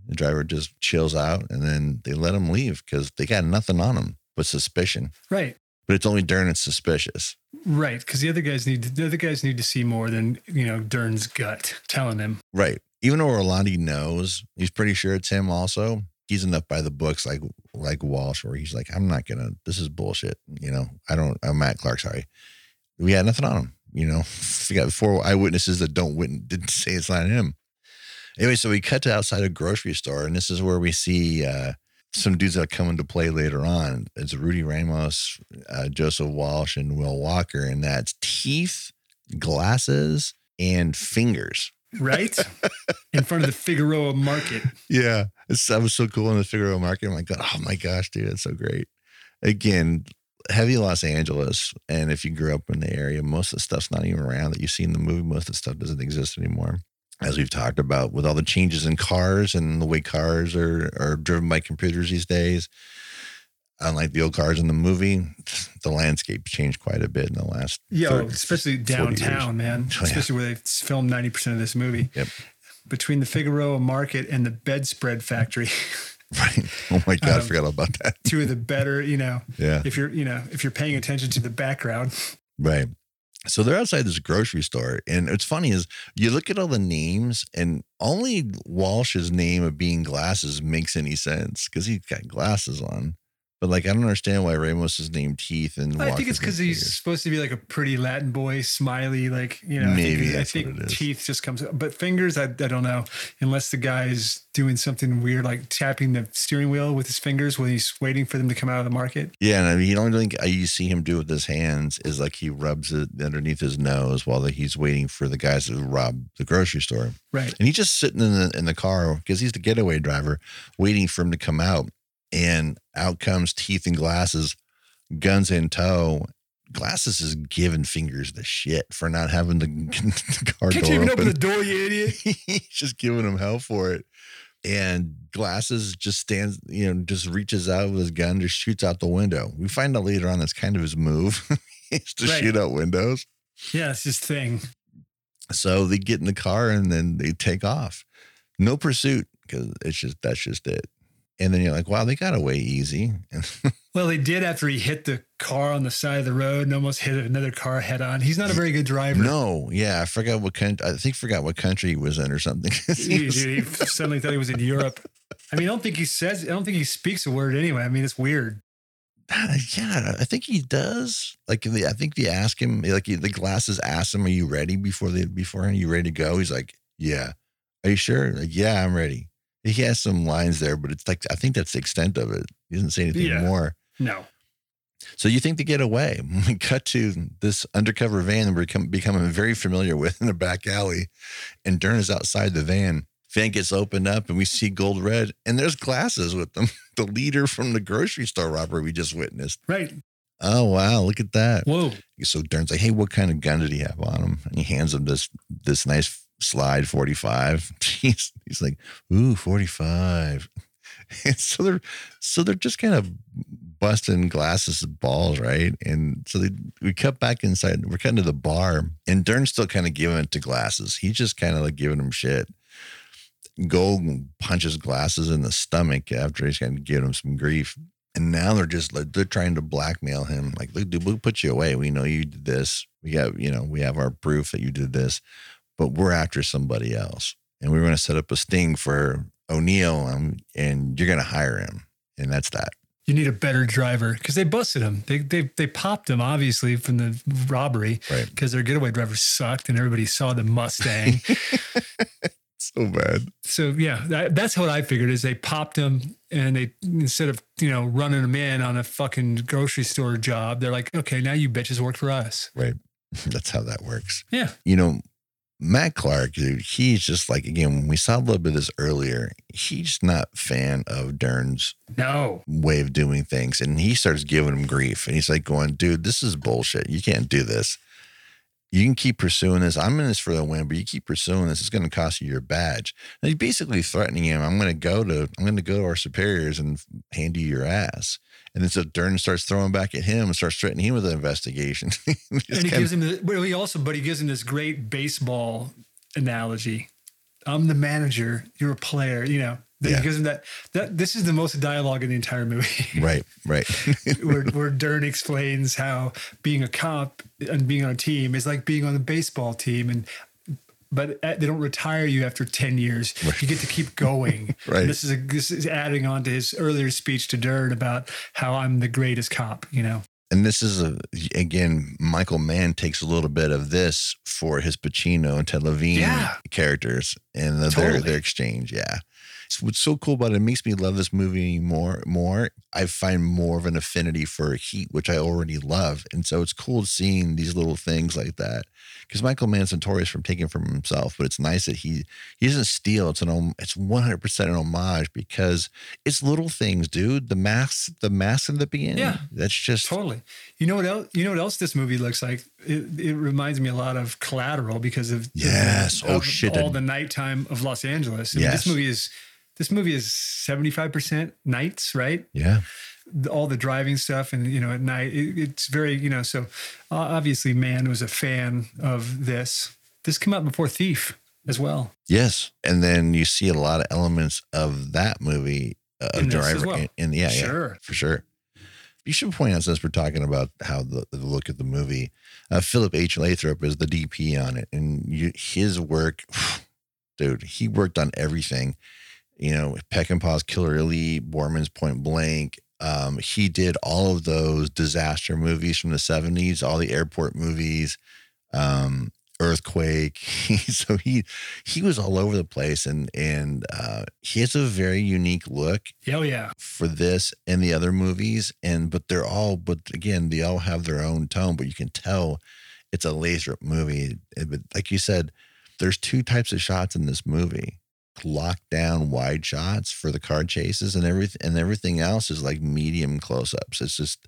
The driver just chills out and then they let him leave because they got nothing on him but suspicion. Right. But it's only Dern that's suspicious. Right. Because the other guys need to, the other guys need to see more than, you know, Dern's gut telling them. Right even though Orlandi knows, he's pretty sure it's him also. He's enough by the books like like Walsh, where he's like, I'm not gonna this is bullshit. You know, I don't I'm Matt Clark, sorry. We had nothing on him, you know. We got four eyewitnesses that don't witness, didn't say it's not him. Anyway, so we cut to outside a grocery store, and this is where we see uh, some dudes that come into play later on. It's Rudy Ramos, uh, Joseph Walsh, and Will Walker, and that's teeth, glasses, and fingers right in front of the Figueroa Market. Yeah, it's, that was so cool in the Figueroa Market. I'm like, oh my gosh, dude, that's so great. Again, heavy Los Angeles, and if you grew up in the area, most of the stuff's not even around that you see in the movie. Most of the stuff doesn't exist anymore. As we've talked about, with all the changes in cars and the way cars are are driven by computers these days, unlike the old cars in the movie, the landscape changed quite a bit in the last. Yeah, 30, especially downtown, man. Oh, especially where they filmed ninety percent of this movie. Yep. Between the Figueroa Market and the bedspread factory. Right. Oh my God, I Um, forgot all about that. Two of the better, you know, Yeah. if you're, you know, if you're paying attention to the background. Right. So they're outside this grocery store. And it's funny is you look at all the names and only Walsh's name of being glasses makes any sense because he's got glasses on. But like, I don't understand why Ramos is named Teeth and I think it's because he's supposed to be like a pretty Latin boy, smiley, like you know. I Maybe think, I think it is. teeth just comes, but fingers, I, I don't know. Unless the guy's doing something weird, like tapping the steering wheel with his fingers when he's waiting for them to come out of the market. Yeah. And I mean, the only thing I- you see him do with his hands is like he rubs it underneath his nose while he's waiting for the guys to rob the grocery store. Right. And he's just sitting in the in the car because he's the getaway driver, waiting for him to come out. And out comes teeth and glasses, guns in tow. Glasses is giving fingers the shit for not having the, the car Can't door you even open. open the door, you idiot? he's just giving him hell for it. And glasses just stands, you know, just reaches out with his gun, just shoots out the window. We find out later on that's kind of his move. is to Right. shoot out windows. Yeah, it's his thing. So they get in the car and then they take off. No pursuit because it's just that's just it. And then you're like, wow, they got away easy. Well, they did after he hit the car on the side of the road and almost hit another car head on. He's not a very good driver. no, yeah, I forgot what country. I think forgot what country he was in or something. He was- he suddenly thought he was in Europe. I mean, I don't think he says. I don't think he speaks a word anyway. I mean, it's weird. yeah, I think he does. Like, the, I think they ask him, like the glasses ask him, "Are you ready?" Before they beforehand, you ready to go? He's like, "Yeah." Are you sure? Like, yeah, I'm ready. He has some lines there, but it's like I think that's the extent of it. He doesn't say anything Yeah. more. No. So you think they get away? We cut to this undercover van that we're become, becoming very familiar with in a back alley, and Dern is outside the van. Van gets opened up, and we see Gold Red, and there's glasses with them. The leader from the grocery store robbery we just witnessed. Right. Oh wow, look at that! Whoa. So Dern's like, "Hey, what kind of gun did he have on him?" And he hands him this this nice slide forty five. He's he's like, "Ooh, 45. And so they're so they're just kind of busting glasses balls, right? And so they we cut back inside. We're cutting to the bar, and Dern's still kind of giving it to glasses. He's just kind of like giving him shit. Gold punches glasses in the stomach after he's kind of giving him some grief. And now they're just like they're trying to blackmail him. Like, look, dude, we'll put you away. We know you did this. We got, you know, we have our proof that you did this, but we're after somebody else. And we're going to set up a sting for O'Neal um, and you're going to hire him. And that's that. You need a better driver because they busted him. They they they popped him obviously from the robbery Right. because their getaway driver sucked and everybody saw the Mustang. So bad. so yeah, that, that's what I figured is they popped him and they instead of you know running him in on a fucking grocery store job, they're like, okay, now you bitches work for us. Right. That's how that works. Yeah. You know, Matt Clark, dude, he's just like, again, when we saw a little bit of this earlier, he's not fan of Dern's No. way of doing things. And he starts giving him grief. And he's like going, dude, this is bullshit. You can't do this. You can keep pursuing this. I'm in this for the win, but you keep pursuing this. It's going to cost you your badge. And he's basically threatening him. I'm going to go to, I'm going to go to our superiors and hand you your ass. And then so Dern starts throwing back at him and starts threatening him with an investigation. And he kinda- gives him the, well, he also, but he gives him this great baseball analogy. I'm the manager, you're a player, you know. Yeah. He gives him that, that this is the most dialogue in the entire movie. right, right. where, where Dern explains how being a cop and being on a team is like being on a baseball team and but uh, they don't retire you after 10 years you get to keep going Right. This is a, this is adding on to his earlier speech to Dern about how I'm the greatest cop you know And this is a again, Michael Mann takes a little bit of this for his Pacino and Ted Levine Yeah. characters and the, Totally. their their exchange. Yeah. It's, what's so cool about it, it makes me love this movie more more. I find more of an affinity for Heat, which I already love. And so it's cool seeing these little things like that. Because Michael Mann's notorious from taking from himself, but it's nice that he he doesn't steal. It's an it's one hundred percent an homage because it's little things, dude. The mask, the mask in the beginning. Yeah. that's just totally you know what else you know what else this movie looks like it, it reminds me a lot of Collateral because of Yes. of- Oh, of shit. all the nighttime of Los Angeles I mean, Yes. this movie is this movie is 75% nights right yeah. All the driving stuff and you know at night it, it's very you know so uh, obviously man was a fan of this this came out before thief as well Yes. And then you see a lot of elements of that movie In this driver. well. And, and yeah, yeah, Sure. for sure. You should point out since we're talking about how the, the look at the movie, uh, Philip H. Lathrop is the DP on it, and you, his work, dude, he worked on everything. You know, Peckinpah's Killer Elite, Boorman's Point Blank. Um, he did all of those disaster movies from the '70s, all the airport movies, um, Earthquake. so he he was all over the place, and and uh, he has a very unique look Oh yeah. for this and the other movies and but they're all but again they all have their own tone but you can tell it's a laser movie but like you said there's two types of shots in this movie lockdown wide shots for the car chases and everything and everything else is like medium close-ups it's just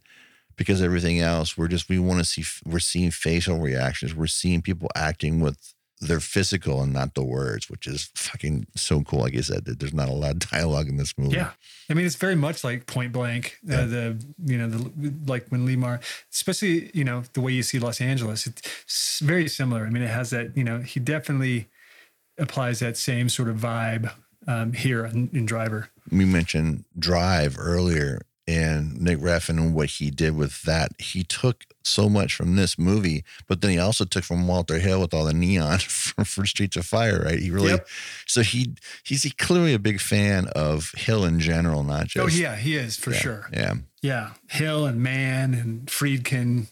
because everything else we're just we want to see we're seeing facial reactions we're seeing people acting with their physical and not the words which is fucking so cool like i said there's not a lot of dialogue in this movie Yeah. I mean, it's very much like Point Blank. Uh, Yeah. The you know the like when Lee Mar, especially you know the way you see Los Angeles, it's very similar. I mean, it has that you know he definitely applies that same sort of vibe um, here in, in Driver. we mentioned Drive earlier and Nick Refn and what he did with that. He took so much from this movie, but then he also took from Walter Hill with all the neon for, for Streets of Fire, right? He really, Yep. so he he's clearly a big fan of Hill in general, not just. oh yeah, he is for yeah, sure. Yeah. Yeah, Hill and Mann and Friedkin,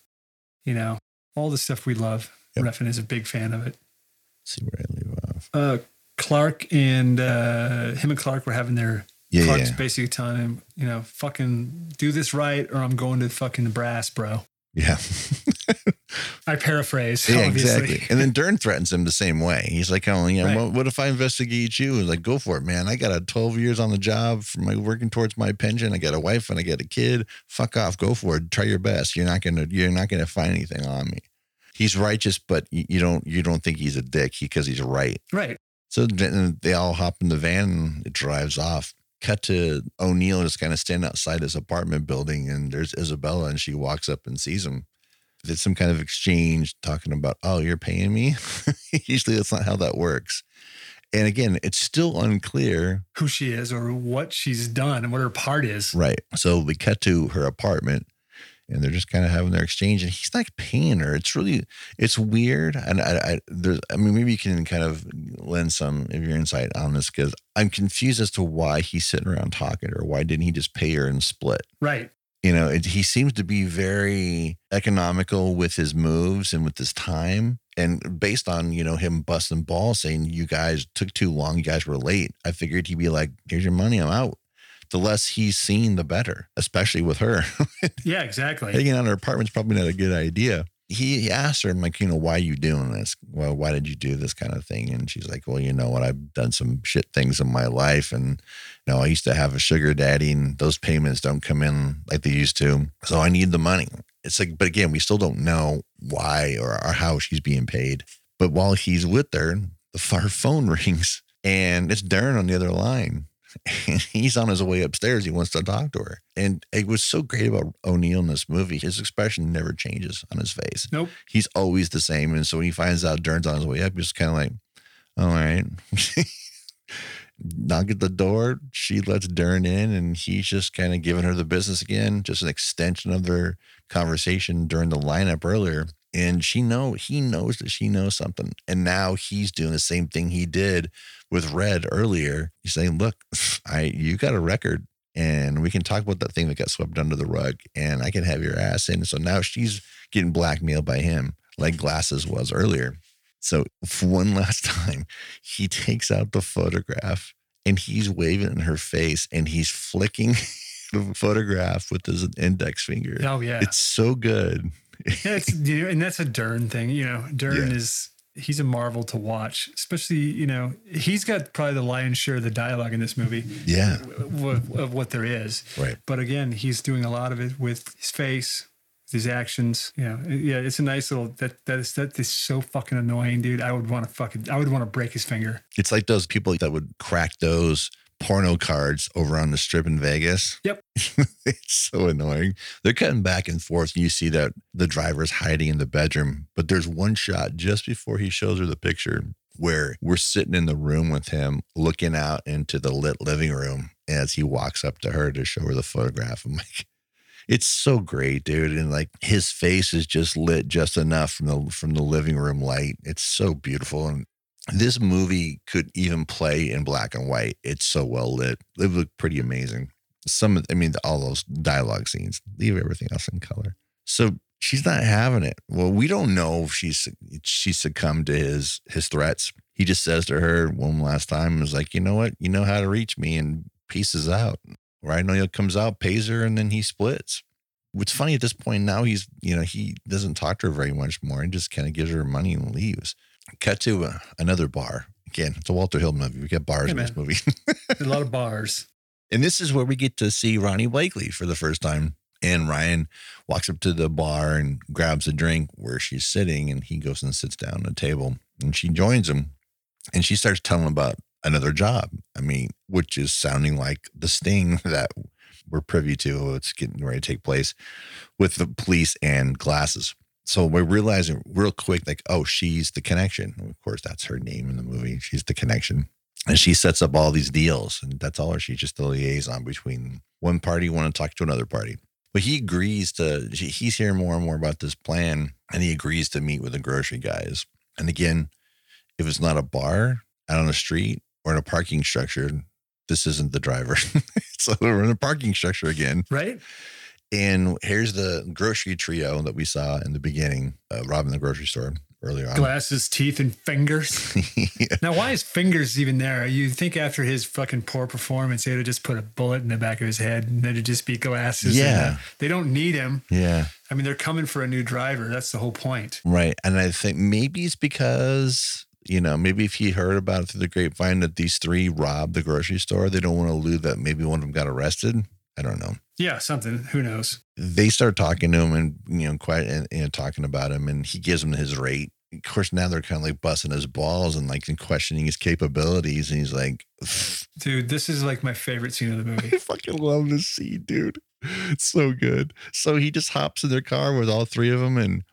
you know, all the stuff we love. Yep. Refn is a big fan of it. Let's see where I leave off. Uh, Clark and uh, him and Clark were having their Yeah, Clark's yeah, basically telling him, you know, fucking do this right or I'm going to fucking the brass, bro. yeah. I paraphrase, Yeah, obviously. exactly. And then Dern threatens him the same way. He's like, "Oh, yeah, Right. well, what if I investigate you?" He's like, "Go for it, man. I got a 12 years on the job for my working towards my pension. I got a wife and I got a kid. Fuck off. Go for it. Try your best. You're not gonna. You're not gonna find anything on me." He's righteous, but you, don't. You don't think he's a dick because he's right. right. So then uh, they all hop in the van and it drives off. Cut to O'Neal just kind of standing outside his apartment building, and there's Isabella, and she walks up and sees him. There's some kind of exchange talking about, oh, you're paying me. Usually that's not how that works. And again, it's still unclear. Who she is or what she's done and what her part is. Right. So we cut to her apartment and they're just kind of having their exchange and he's not paying her. It's really, it's weird. And I, I, there's, I mean, maybe you can kind of lend some of your insight on this because I'm confused as to why he's sitting around talking or. Why didn't he just pay her and split? Right. You know, it, he seems to be very economical with his moves and with his time. And based on, you know, him busting balls saying, you guys took too long, you guys were late, I figured he'd be like, here's your money, I'm out. The less he's seen, the better, especially with her. Yeah, exactly. Hanging out in her apartment's probably not a good idea. He, he asked her, I'm like, you know, why are you doing this? Well, why did you do this kind of thing? And she's like, well, you know what? I've done some shit things in my life. And, you know, I used to have a sugar daddy and those payments don't come in like they used to. So I need the money. It's like, but again, we still don't know why or, or how she's being paid. But while he's with her, the far phone rings and it's Dern on the other line. And he's on his way upstairs. He wants to talk to her. And it was so great about O'Neal in this movie. His expression never changes on his face. Nope. He's always the same. And so when he finds out Dern's on his way up, he's kind of like, all right. Knock at the door. She lets Dern in, and he's just kind of giving her the business again, just an extension of their conversation during the lineup earlier. And she know he knows that she knows something. And now he's doing the same thing he did with Red earlier. He's saying, Look, I you got a record and we can talk about that thing that got swept under the rug and I can have your ass in. So now she's getting blackmailed by him, like Glasses was earlier. So one last time, he takes out the photograph and he's waving in her face and he's flicking the photograph with his index finger. Oh yeah. It's so good. yeah and that's a Dern thing. You know, Dern Yeah. is he's a marvel to watch. Especially, you know, he's got probably the lion's share of the dialogue in this movie Yeah. of, of what there is. Right. But again, he's doing a lot of it with his face, with his actions. You know, yeah, it's a nice little that that is that is so fucking annoying, dude. I would want to fucking I would want to break his finger. It's like those people that would crack those porno cards over on the strip in Vegas. Yep. it's so annoying. They're cutting back and forth. And you see that the driver's hiding in the bedroom, but there's one shot just before he shows her the picture where we're sitting in the room with him looking out into the lit living room as he walks up to her to show her the photograph. I'm like, it's so great, dude. And like his face is just lit just enough from the from the living room light. It's so beautiful. And this movie could even play in black and white. It's so well lit. It looked pretty amazing. Some of I mean, all those dialogue scenes, leave everything else in color. So she's not having it. Well, we don't know if she's she succumbed to his his threats. He just says to her one last time, "Is like, you know what? You know how to reach me," and pieces out. Right? O'Neal comes out, pays her, and then he splits. What's funny at this point now, he's you know he doesn't talk to her very much more, and just kind of gives her money and leaves. Cut to uh, another bar. Again, it's a Walter Hill movie. We get bars Hey, in this movie. a lot of bars. And this is where we get to see Ronee Blakley for the first time. And Ryan walks up to the bar and grabs a drink where she's sitting, and he goes and sits down at a table. And she joins him, and she starts telling him about another job. I mean, which is sounding like the sting that we're privy to. It's getting ready to take place with the police and glasses. So we're realizing real quick, like, oh, she's the connection. Of course, that's her name in the movie. She's the connection and she sets up all these deals and that's all she's just the liaison between one party want to talk to another party but he agrees to he's hearing more and more about this plan and he agrees to meet with the grocery guys and again if it's not a bar out on the street or in a parking structure this isn't the driver so we're in a parking structure again Right? And here's the grocery trio that we saw in the beginning uh, robbing the grocery store earlier on Glasses, teeth, and fingers. Now, why is fingers even there? You think after his fucking poor performance, they'd have just put a bullet in the back of his head and then it'd just be glasses. and, Yeah. uh, they don't need him. yeah I mean, they're coming for a new driver. That's the whole point. Right. And I think maybe it's because, you know, maybe if he heard about it through the grapevine that these three robbed the grocery store, they don't want to allude that maybe one of them got arrested. I don't know. Yeah, something. Who knows? They start talking to him and, you know, quite, and, and talking about him, and he gives them his rate. Of course, now they're kind of like busting his balls and like and questioning his capabilities. And he's like, Dude, this is like my favorite scene of the movie. I fucking love this scene, dude. It's so good. So he just hops in their car with all three of them and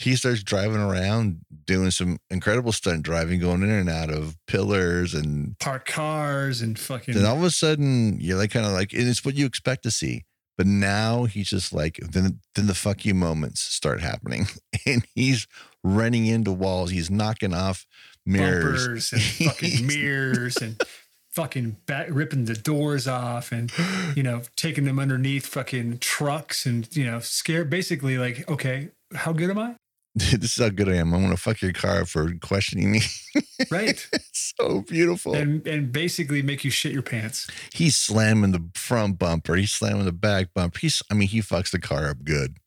he starts driving around doing some incredible stunt driving, going in and out of pillars. And Park cars and fucking. then all of a sudden, you're like, kind of like, and it's what you expect to see. But now he's just like, then, then the fuck you moments start happening. And he's running into walls. He's knocking off mirrors. bumpers and fucking mirrors and fucking back, ripping the doors off and you know taking them underneath fucking trucks and you know scare basically like okay how good am i this is how good I am. I'm going to fuck your car up for questioning me. right it's so beautiful. and and basically make you shit your pants he's slamming the front bumper. He's slamming the back bumper. He's, I mean, he fucks the car up good.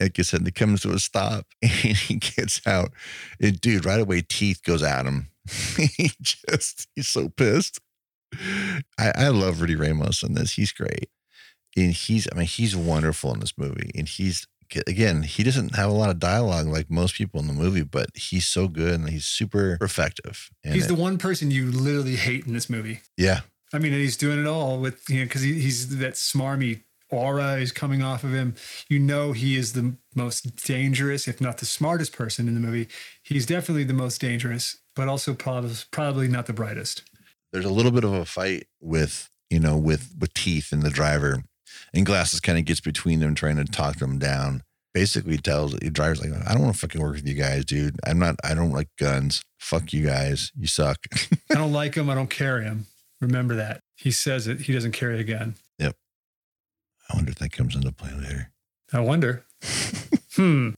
Like I said, it comes to a stop and he gets out. And dude, right away, teeth goes at him. he just, he's so pissed. I, I love Rudy Ramos in this. He's great. And he's, I mean, he's wonderful in this movie. And he's, again, he doesn't have a lot of dialogue like most people in the movie, but he's so good and he's super effective. He's it- the one person you literally hate in this movie. Yeah, i mean and he's doing it all with you know because he, he's that smarmy aura is coming off of him. You know he is the most dangerous if not the smartest person in the movie. He's definitely the most dangerous but also probably probably not the brightest. There's a little bit of a fight with you know with with teeth and the driver and glasses kind of gets between them trying to talk them down basically tells the driver's like i don't want to fucking work with you guys dude i'm not i don't like guns fuck you guys you suck I don't like him. I don't carry him. Remember that. He says it. He doesn't carry a gun. Yep. I wonder if that comes into play later I wonder. hmm.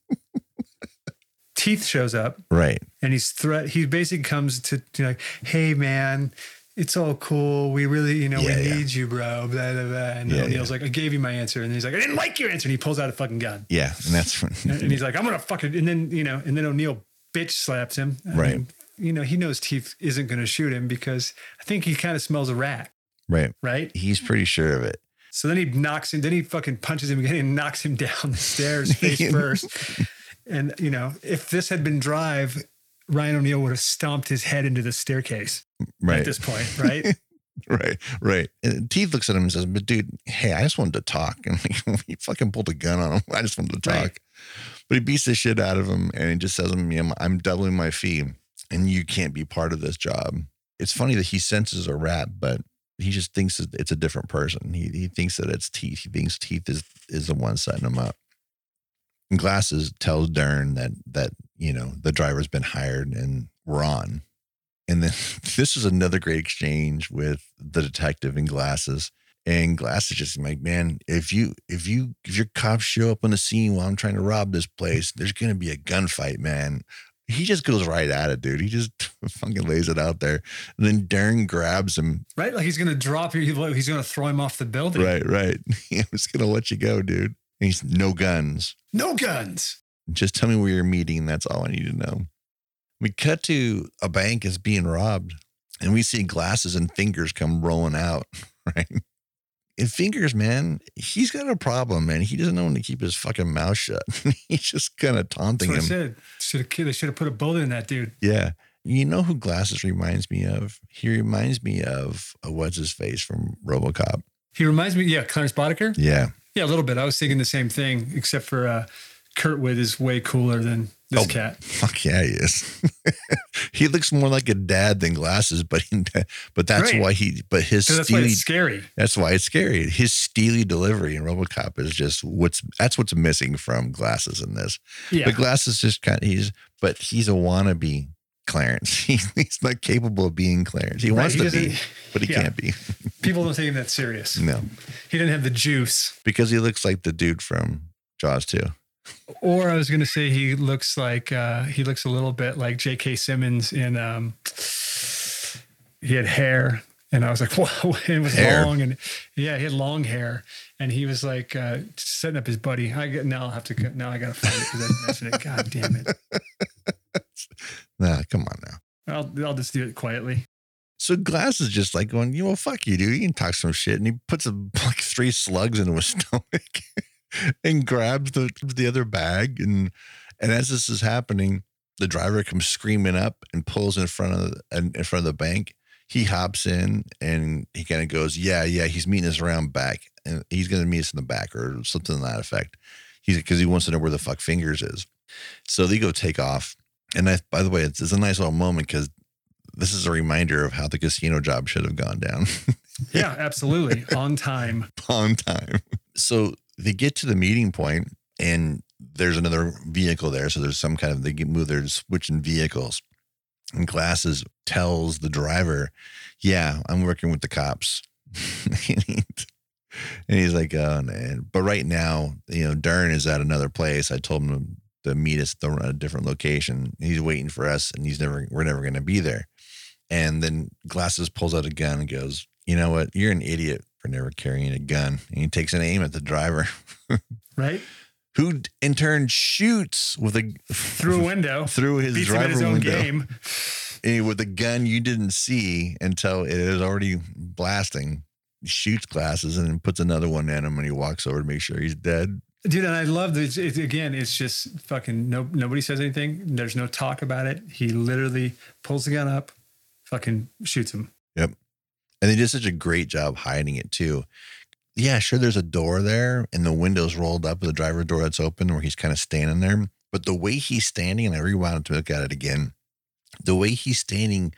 Teeth shows up right and he's threat. He basically comes to, to like, hey man, it's all cool. We really, you know, Yeah, we yeah. need you, bro. Blah blah blah. And Yeah, O'Neal's like, I gave you my answer, and he's like, I didn't like your answer. And he pulls out a fucking gun, yeah and that's when and he's like, I'm gonna fucking. And then you know, and then O'Neal bitch slaps him. I Right. mean, you know, he knows Teeth isn't gonna shoot him because I think he kind of smells a rat, right right? he's pretty sure of it So then he knocks him, then he fucking punches him again and knocks him down the stairs face first. And, you know, if this had been drive, Ryan O'Neal would have stomped his head into the staircase right at this point, right? right right and teeth looks at him and says but dude hey i just wanted to talk and he fucking pulled a gun on him i just wanted to talk Right. but he beats the shit out of him and he just says I'm, I'm doubling my fee and you can't be part of this job it's funny that he senses a rat but he just thinks that it's a different person. He he thinks that it's teeth. He thinks teeth is is the one setting him up. And glasses tells Dern that that you know the driver's been hired and we're on. And then this is another great exchange with the detective and glasses. And glasses just like, man, if you if you if your cops show up on the scene while I'm trying to rob this place, there's gonna be a gunfight, man he just goes right at it, dude. He just fucking lays it out there. And then Dern grabs him. Right? Like he's going to drop you. He's going to throw him off the building. Right, right. I'm just going to let you go, dude. And he's no guns. No guns. Just tell me where you're meeting. That's all I need to know. We cut to a bank is being robbed and we see glasses and fingers come rolling out, right? And Fingers, man, he's got a problem, man. He doesn't know when to keep his fucking mouth shut. he's just kind of taunting That's what I him. said. Should have, they should have put a bullet in that dude. Yeah. You know who Glasses reminds me of? He reminds me of uh, what's his face from RoboCop. He reminds me, yeah, Clarence Boddicker. Yeah. Yeah, a little bit. I was thinking the same thing, except for uh, Kurtwood is way cooler than this Oh, cat. Fuck yeah, he is. he looks more like a dad than Glasses, but he, but that's Right. why he. But his that's steely. it's scary. That's why it's scary. His steely delivery in RoboCop is just what's that's what's missing from Glasses in this. Yeah. But Glasses just kind of he's but he's a wannabe Clarence. He's not capable of being Clarence. He Right, wants he to be, but he yeah. can't be. People don't take him that serious. No, He didn't have the juice. because he looks like the dude from Jaws too. Or I was going to say he looks like uh, he looks a little bit like J.K. Simmons in. Um, he had hair, and I was like, "Whoa!" It was Hair. long, and yeah, he had long hair, and he was like uh, setting up his buddy. I get now. I'll have to now. I got to find it because I mentioned it. God damn it! Nah, come on now. I'll I'll just do it quietly. So Glass is just like going, you know, fuck you, dude. You can talk some shit, and he puts a, like three slugs into his stomach and grabs the the other bag, and and as this is happening, the driver comes screaming up and pulls in front of the, in in front of the bank. He hops in and he kind of goes, yeah, yeah. He's meeting us around back, and he's going to meet us in the back or something to that effect. He's because he wants to know where the fuck fingers is. So they go take off, and I, by the way, it's, it's a nice little moment because this is a reminder of how the casino job should have gone down Yeah, absolutely on time. on time. So they get to the meeting point and there's another vehicle there. So there's some kind of, they move, they're switching vehicles. And Glasses tells the driver, Yeah, I'm working with the cops. and he's like, Oh, man. But right now, you know, Dern is at another place. I told him to, meet us at a different location. He's waiting for us and he's never, we're never going to be there. And then Glasses pulls out a gun and goes, You know what? You're an idiot for never carrying a gun. And he takes an aim at the driver, Right who in turn shoots with a through a window, through his beats driver his own window game. with a gun you didn't see until it is already blasting. Shoots glasses and puts another one in him and he walks over to make sure he's dead. Dude, and I love this. It, again, it's just fucking no. Nobody says anything. There's no talk about it. He literally pulls the gun up, fucking shoots him. Yep. And they did such a great job hiding it too. Yeah, sure, there's a door there and the window's rolled up with the driver door that's open where he's kind of standing there. But the way he's standing, and I rewound to look at it again, the way he's standing,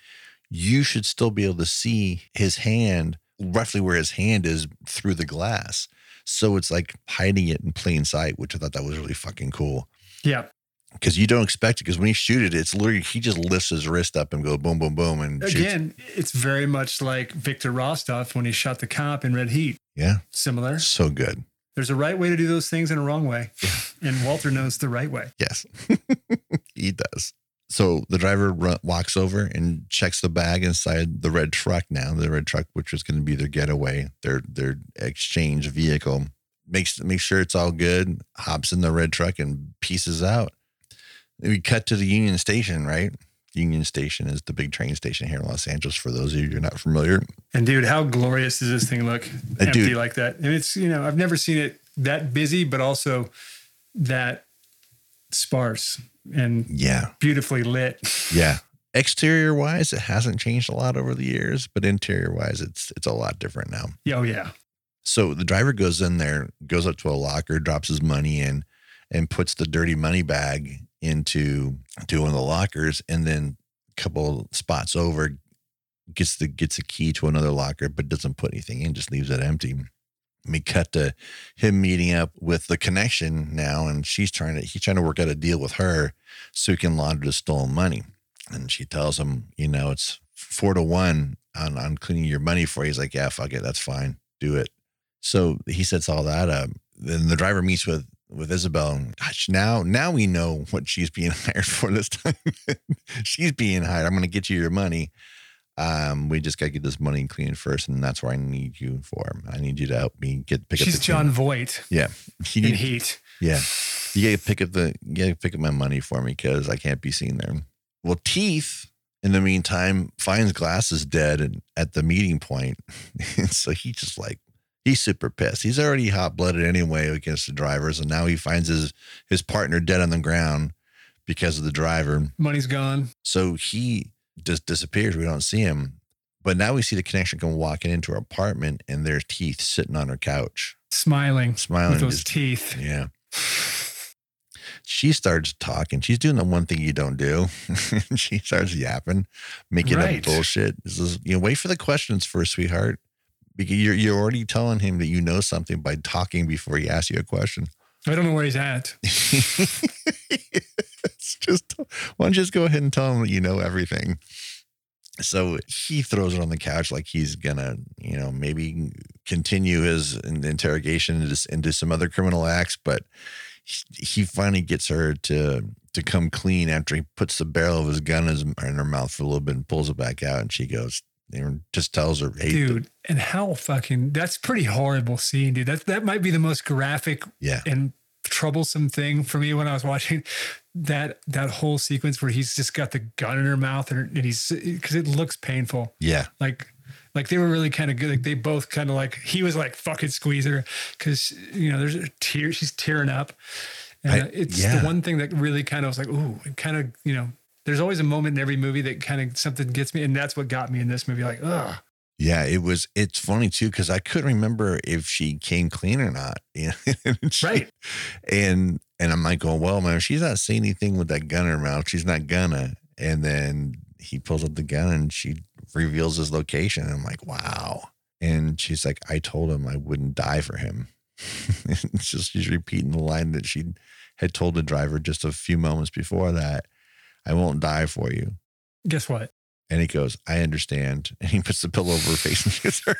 you should still be able to see his hand, roughly where his hand is through the glass. So it's like hiding it in plain sight, which I thought that was really fucking cool. Yeah. Because you don't expect it. Because when he shoot it, it's literally he just lifts his wrist up and go boom, boom, boom, and shoots. Again, it's very much like Victor Rostov when he shot the cop in Red Heat. Yeah, Similar. so good. There's a right way to do those things and a wrong way. And Walter knows the right way. Yes, he does. So the driver walks over and checks the bag inside the red truck. Now the red truck, which was going to be their getaway, their their exchange vehicle, makes makes sure it's all good. Hops in the red truck and pieces out. We cut to the Union Station, right? Union Station is the big train station here in Los Angeles. For those of you who are not familiar, And dude, how glorious does this thing look Uh, empty dude. like that? And it's, you know, I've never seen it that busy, but also that sparse and yeah, beautifully lit. yeah. Exterior wise, it hasn't changed a lot over the years, but interior wise, it's it's a lot different now. Yeah, Oh, yeah. So the driver goes in there, goes up to a locker, drops his money in, and puts the dirty money bag into to one of the lockers, and then a couple spots over, gets the gets a key to another locker, but doesn't put anything in, just leaves it empty. We cut to him meeting up with the connection now, and she's trying to he's trying to work out a deal with her so he can launder the stolen money. And she tells him, you know, it's four to one on, on cleaning your money for you. He's like, yeah, fuck it, that's fine, do it. So he sets all that up. Then the driver meets with with Isabel. And gosh, now now we know what she's being hired for this time. she's being hired. I'm going to get you your money. Um, we just got to get this money clean first, and that's where I need you for. I need you to help me get pick She's up. the Jon Voight. Yeah, he in need, Heat. yeah. You got to pick up the you got to pick up my money for me because I can't be seen there. Well, Teeth in the meantime finds glasses dead and at the meeting point, and so he just like he's super pissed. He's already hot blooded anyway against the drivers, and now he finds his his partner dead on the ground because of the driver. Money's gone. So he just disappears. We don't see him. But now we see the connection come walking into her apartment, and there's Teeth sitting on her couch, Smiling. smiling. With those just- teeth. yeah. She starts talking. She's doing the one thing you don't do. she starts yapping, making Right. up bullshit. This is, you know, wait for the questions first, sweetheart. Because you're you're already telling him that you know something by talking before he asks you a question. I don't know where he's at. just why don't you just go ahead and tell him that you know everything. So he throws it on the couch like he's gonna, you know, maybe continue his interrogation into, into some other criminal acts, but he, finally gets her to to come clean after he puts the barrel of his gun in her mouth for a little bit and pulls it back out, and she goes and just tells her, "Hey, Dude, and how fucking that's pretty horrible scene, dude. That that might be the most graphic yeah, and troublesome thing for me when I was watching that that whole sequence where he's just got the gun in her mouth and, and he's because it looks painful. yeah, Like like they were really kind of good. Like they both kind of like he was like fucking squeeze her because you know there's a tear. She's tearing up. And I- uh, it's yeah. the one thing that really kind of was like, ooh, it kind of you know. There's always a moment in every movie that kind of something gets me, and that's what got me in this movie. Like, ugh, yeah. It was. It's funny too because I couldn't remember if she came clean or not. Know? She- right? and and I'm like, going, well, man, she's not saying anything with that gun in her mouth, she's not gonna. And then he pulls up the gun and she reveals his location. I'm like, wow. And she's like, I told him I wouldn't die for him. it's just she's repeating the line that she had told the driver just a few moments before that. I won't die for you. Guess what? And he goes, I understand. And he puts the pillow over her face and shoots her.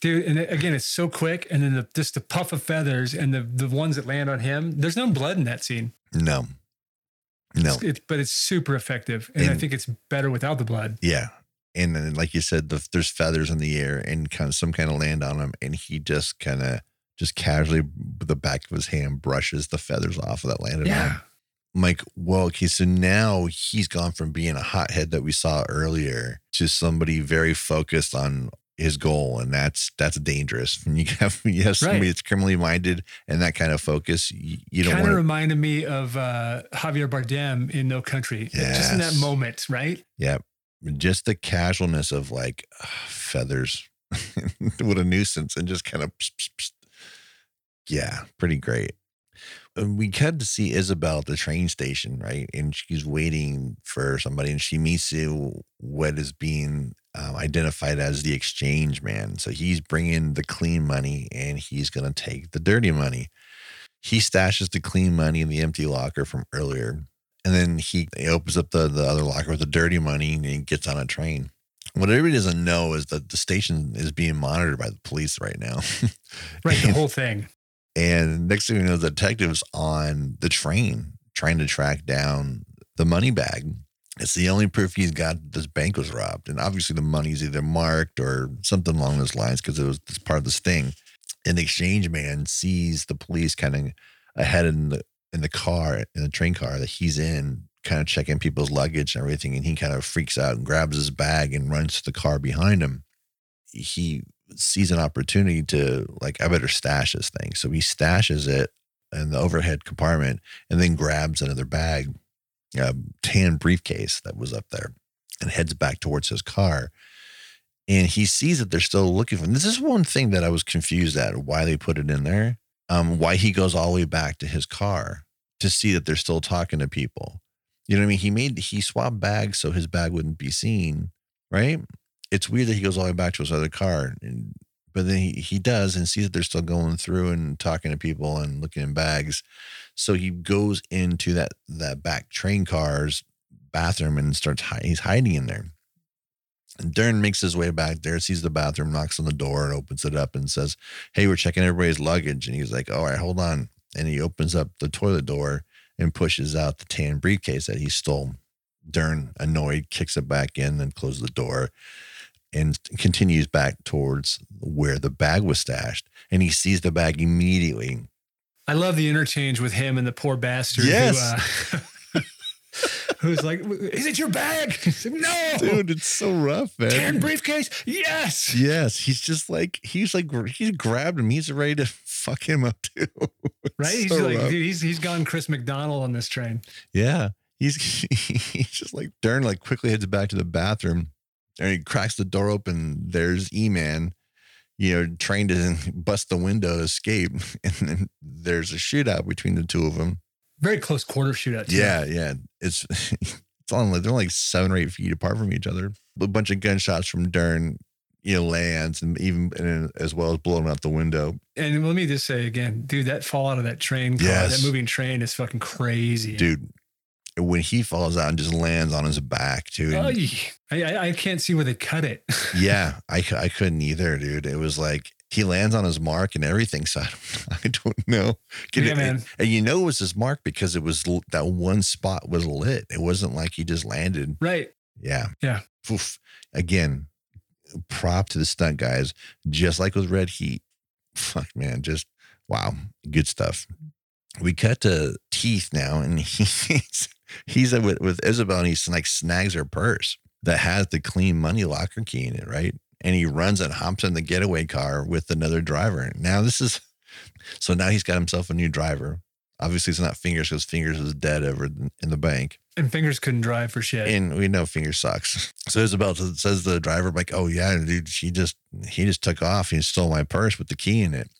Dude, and again, it's so quick, and then the, just the puff of feathers and the the ones that land on him. There's no blood in that scene. No. No. It's, but it's super effective, and, I think it's better without the blood. Yeah. And then, like you said, the, there's feathers in the air and kind of some kind of land on him. And he just kind of, just casually with the back of his hand brushes the feathers off of that landed on him. I'm like, well, okay, so now he's gone from being a hothead that we saw earlier to somebody very focused on his goal, and that's that's dangerous. When you have when you have somebody Right. that's criminally minded and that kind of focus, you, you don't kind of reminded me of uh, Javier Bardem in No Country. yes. Just in that moment, right? Yeah, just the casualness of like uh, feathers, what a nuisance, and just kind of, yeah, pretty great. And we had to see Isabel at the train station, right? And she's waiting for somebody, and she meets you what is being um, identified as the exchange man. So he's bringing the clean money, and he's going to take the dirty money. He stashes the clean money in the empty locker from earlier, and then he, he opens up the, the other locker with the dirty money, and he gets on a train. What everybody doesn't know is that the station is being monitored by the police right now. Right, the whole thing. And next thing you know, the detective's on the train trying to track down the money bag. It's the only proof he's got that this bank was robbed. And obviously the money's either marked or something along those lines because it was part of the sting. And the exchange man sees the police kind of ahead in the in the car, in the train car that he's in, kind of checking people's luggage and everything. And he kind of freaks out and grabs his bag and runs to the car behind him. He sees an opportunity to like I better stash this thing. So he stashes it in the overhead compartment and then grabs another bag, a tan briefcase that was up there, and heads back towards his car. And he sees that they're still looking for him. This is one thing that I was confused at why they put it in there. Um, why he goes all the way back to his car to see that they're still talking to people. You know what I mean? He made he swapped bags so his bag wouldn't be seen, right? It's weird that he goes all the way back to his other car. And, but then he, he does and sees that they're still going through and talking to people and looking in bags. So he goes into that that back train car's bathroom and starts hi- he's hiding in there. And Dern makes his way back there, sees the bathroom, knocks on the door, and opens it up and says, Hey, we're checking everybody's luggage. And he's like, All right, hold on. And he opens up the toilet door and pushes out the tan briefcase that he stole. Dern, annoyed, kicks it back in and closes the door and continues back towards where the bag was stashed. And he sees the bag immediately. I love the interchange with him and the poor bastard Yes. who, uh, who's like, "Is it your bag?" Like, no, Dude, it's so rough, man. tan briefcase. Yes. Yes, he's just like he's like he's grabbed him. He's ready to fuck him up too. It's Right? He's so like, rough. dude, he's he's gone Chris McDonald on this train. Yeah, he's he's just like Dern like quickly heads back to the bathroom, and he cracks the door open. There's E Man, you know, trying to bust the window to escape, and then there's a shootout between the two of them. Very close quarter shootout. too. Yeah, yeah, it's it's on like they're like seven or eight feet apart from each other. A bunch of gunshots from Dern, you know, lands and even and as well as blowing out the window. And let me just say again, dude, that fall out of that train car, Yes. that moving train is fucking crazy. dude. When he falls out and just lands on his back too, I, I, I can't see where they cut it. yeah, I, I couldn't either, dude. It was like he lands on his mark and everything. So I don't, I don't know. Can Yeah, it- man. And you know it was his mark because it was that one spot was lit. It wasn't like he just landed. right. Yeah. Yeah. Oof. Again, prop to the stunt guys, just like with Red Heat. Fuck, man, just wow, good stuff. We cut to Teeth now, and he's he's with, with Isabel, and he's like snags her purse that has the clean money locker key in it, right? And he runs and hops in the getaway car with another driver. Now this is so now he's got himself a new driver. Obviously, it's not Fingers because Fingers is dead over in the bank. And fingers couldn't drive for shit. And we know Fingers sucks. So Isabel says says to the driver, like, oh yeah, dude, she just he just took off. He stole my purse with the key in it.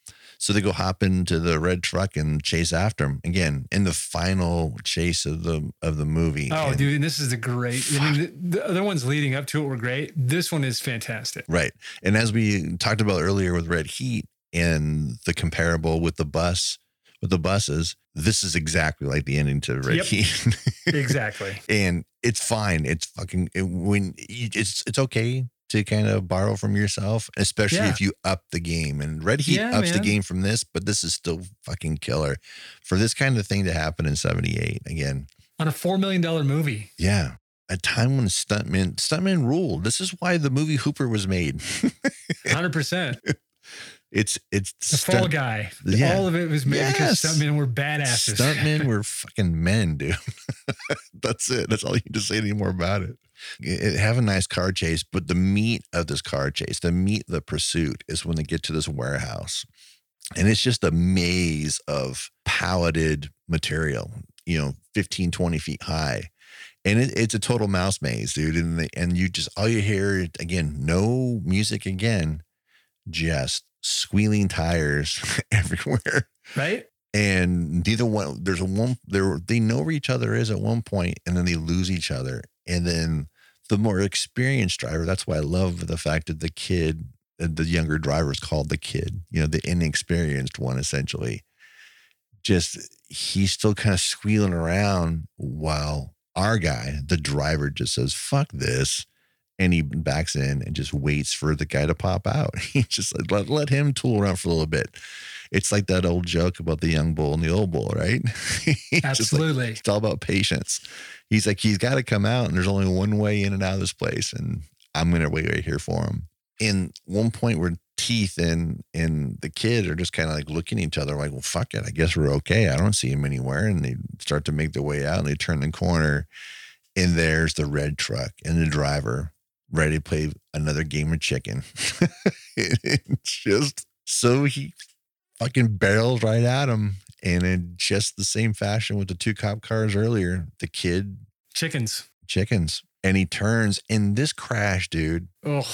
So they go hop into the red truck and chase after him again in the final chase of the of the movie. Oh, And- dude, and this is a great. I mean, the, the other ones leading up to it were great. This one is fantastic. Right. And as we talked about earlier with Red Heat and the comparable with the bus, with the buses, this is exactly like the ending to Red Yep. Heat. Exactly. and it's fine. It's fucking it, when you, it's it's okay to kind of borrow from yourself, especially Yeah. if you up the game. And Red Heat Yeah, ups the game from this, but this is still fucking killer for this kind of thing to happen in '78. Again, On a $4 million movie. yeah, a time when stuntmen stuntmen ruled. This is why the movie Hooper was made. 100%. it's it's The Fall Guy. Yeah. All of it was made because stuntmen were badasses. Stuntmen were fucking men, dude. That's it. That's all you need to say anymore about it. It- Have a nice car chase, but the meat of this car chase, the meat, the pursuit is when they get to this warehouse. And it's just a maze of palleted material, you know, 15, 20 feet high. And it, it's a total mouse maze, dude. And, the, and you just, all you hear, again, no music again, just squealing tires everywhere right? and neither one there's a one there they know where each other is at one point and then they lose each other and then the more experienced driver that's why i love the fact that the kid uh, the younger driver is called the kid you know the inexperienced one essentially just he's still kind of squealing around while our guy the driver just says fuck this and he backs in and just waits for the guy to pop out. He just like, let, let him tool around for a little bit. It's like that old joke about the young bull and the old bull, right? Just like- Absolutely. it's all about patience. He's like, he's got to come out, and there's only one way in and out of this place, and I'm gonna wait right here for him. In one point where Teeth and and the kid are just kind of like looking at each other, like, well, fuck it, I guess we're okay. I don't see him anywhere, and they start to make their way out, and they turn the corner, and there's the red truck and the driver ready to play another game of chicken. it's just so he fucking barrels right at him. And in just the same fashion with the two cop cars earlier, the kid Chickens. chickens. And he turns in this crash, dude. Ugh.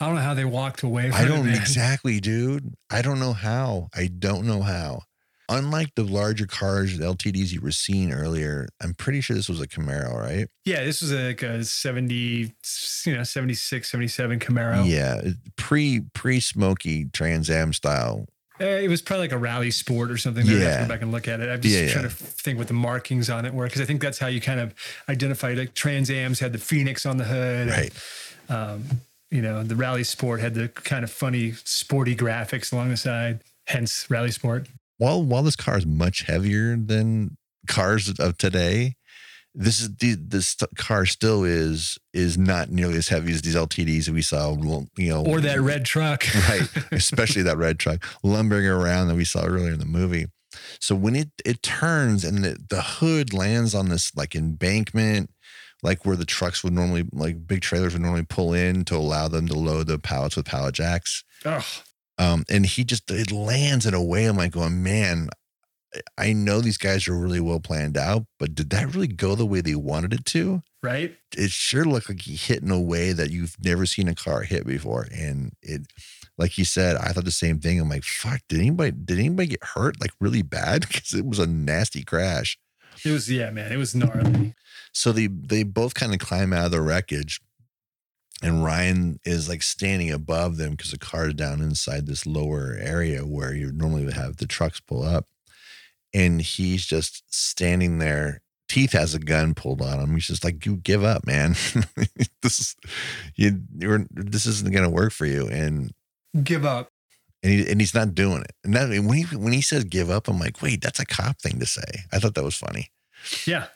I don't know how they walked away from I don't man. exactly, dude. I don't know how. I don't know how. Unlike the larger cars, the LTDs you were seeing earlier, I'm pretty sure this was a Camaro, right? Yeah, this was like a 70, you know, 76, 77 Camaro. Yeah, pre pre smoky Trans Am style. Uh, it was probably like a rally sport or something. I'd have to go back and look at it. I'm just Yeah, trying yeah. to think what the markings on it were because I think that's how you kind of identify like Trans Am's had the Phoenix on the hood. and, Right. um, you know, the Rally Sport had the kind of funny, sporty graphics along the side, hence Rally Sport. While while this car is much heavier than cars of today, this is the this car still is is not nearly as heavy as these LTDs that we saw. You know, Or that red truck. right? Especially that red truck lumbering around that we saw earlier in the movie. So when it it turns and the, the hood lands on this like embankment, like where the trucks would normally like big trailers would normally pull in to allow them to load the pallets with pallet jacks. Oh, Um, and he just it lands in a way I'm like going, man, I know these guys are really well planned out, but did that really go the way they wanted it to? right? it sure looked like he hit in a way that you've never seen a car hit before. And it, like you said, I thought the same thing. I'm like, fuck, did anybody, did anybody get hurt like really bad? Cause it was a nasty crash. It was, yeah, man, it was gnarly. So they, they both kind of climb out of the wreckage and Ryan is like standing above them because the car is down inside this lower area where you normally would have the trucks pull up. And he's just standing there. Teeth has a gun pulled on him. He's just like, "You give up, man. this is you. You're this isn't gonna work for you." And Give up. and he and he's not doing it. And that when he when he says give up, I'm like, wait, that's a cop thing to say. I thought that was funny. Yeah.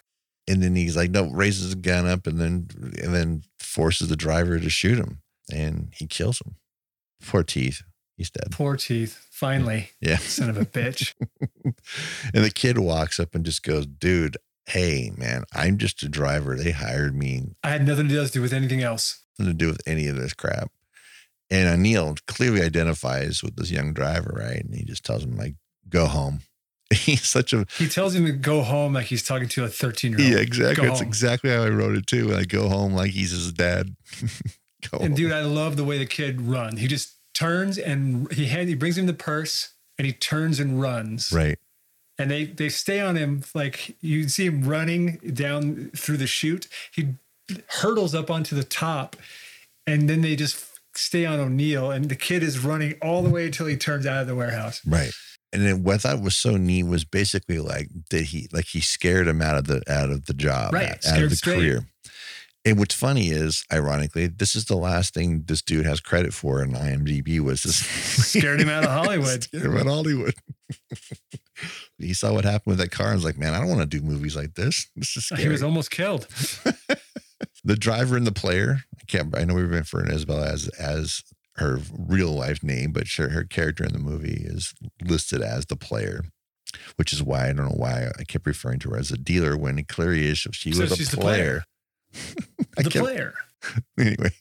And then he's like, no, raises his gun up and then and then forces the driver to shoot him, and he kills him. Poor Teeth, he's dead. Poor teeth. Finally, Yeah. son of a bitch. And the kid walks up and just goes, dude, hey man, I'm just a driver. They hired me. I had nothing to do with anything else. Nothing to do with any of this crap. And O'Neal clearly identifies with this young driver, right? And he just tells him like, go home. He's such a He tells him to go home like he's talking to a 13 year old. yeah, exactly. Go That's home. exactly how I wrote it too. I go home like he's his dad. And home. dude, I love the way the kid runs. He just turns and he hand, he brings him the purse and he turns and runs. right. And they they stay on him like you see him running down through the chute. He hurdles up onto the top, and then they just stay on O'Neal. And the kid is running all the way until he turns out of the warehouse. Right. And then what I thought was so neat was basically like that he like he scared him out of the out of the job, Right, out, out of the straight. career. And what's funny is, ironically, this is the last thing this dude has credit for in IMDb was this Scared him out of Hollywood. Scared him out of Hollywood. he saw what happened with that car and was like, "Man, I don't want to do movies like this. This is scary." He was almost killed. the driver and the player. I can't. I know we've been referring to Isabel as as her real life name, but sure, her character in the movie is listed as the player, which is why I don't know why I kept referring to her as a dealer when it clearly is she So was a the player. The player. anyway,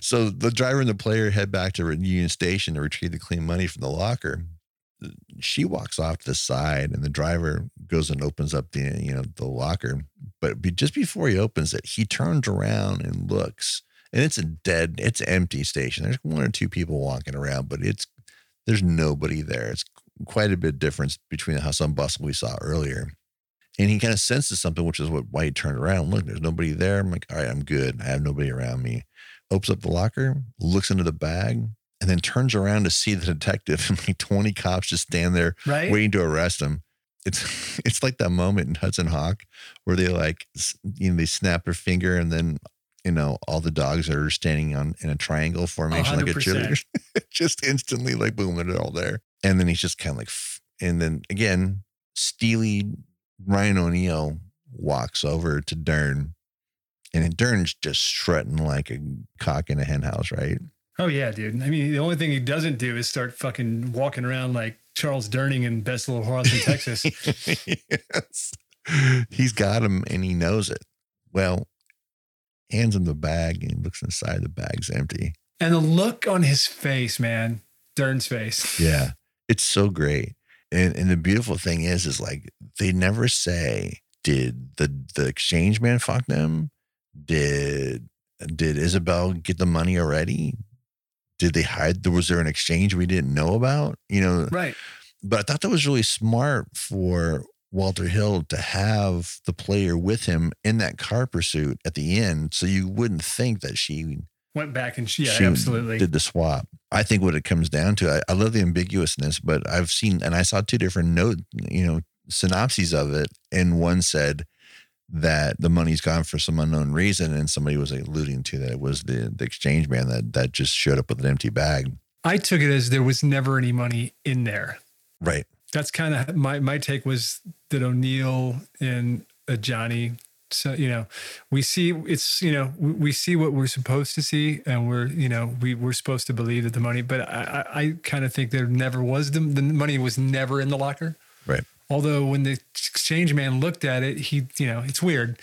so the driver and the player head back to Union Station to retrieve the clean money from the locker. She walks off to the side, and the driver goes and opens up the you know the locker. But just before he opens it, he turns around and looks, and it's a dead, it's empty station. There's one or two people walking around, but it's there's nobody there. It's quite a bit difference between the hustle and bustle we saw earlier. And he kind of senses something, which is what why he turned around. Look, there's nobody there. I'm like, all right, I'm good. I have nobody around me. Opens up the locker, looks into the bag, and then turns around to see the detective. And like 20 cops just stand there Right? waiting to arrest him. It's it's like that moment in Hudson Hawk where they like you know they snap their finger and then you know all the dogs are standing on in a triangle formation like a 100%. cheerleader. Oh, just instantly like boom, they're all there. And then he's just kind of like, and then again, steely Ryan O'Neal walks over to Dern, and Dern's just strutting like a cock in a hen house, right? Oh yeah, dude. I mean, the only thing he doesn't do is start fucking walking around like Charles Durning in Best Little Whorehouse in Texas. yes. He's got him and he knows it. Well, hands him the bag and he looks inside. The bag's empty. And the look on his face, man, Dern's face. Yeah. It's so great. And and the beautiful thing is, is like they never say, did the the exchange man fuck them? Did did Isabel get the money already? Did they hide? Was there an exchange we didn't know about? You know, Right. but I thought that was really smart for Walter Hill to have the player with him in that car pursuit at the end, so you wouldn't think that she Went back and she, yeah, she absolutely. did the swap. I think what it comes down to, I, I love the ambiguousness, but I've seen and I saw two different note, you know, synopses of it, and one said that the money's gone for some unknown reason, and somebody was alluding to that it was the the exchange man that that just showed up with an empty bag. I took it as there was never any money in there. Right. That's kind of my my take was that O'Neal and uh, Johnny. So you know, we see it's you know we, see what we're supposed to see, and we're you know we we're supposed to believe that the money. But I I, I kind of think there never was the the money was never in the locker. Right. Although when the exchange man looked at it, he you know it's weird.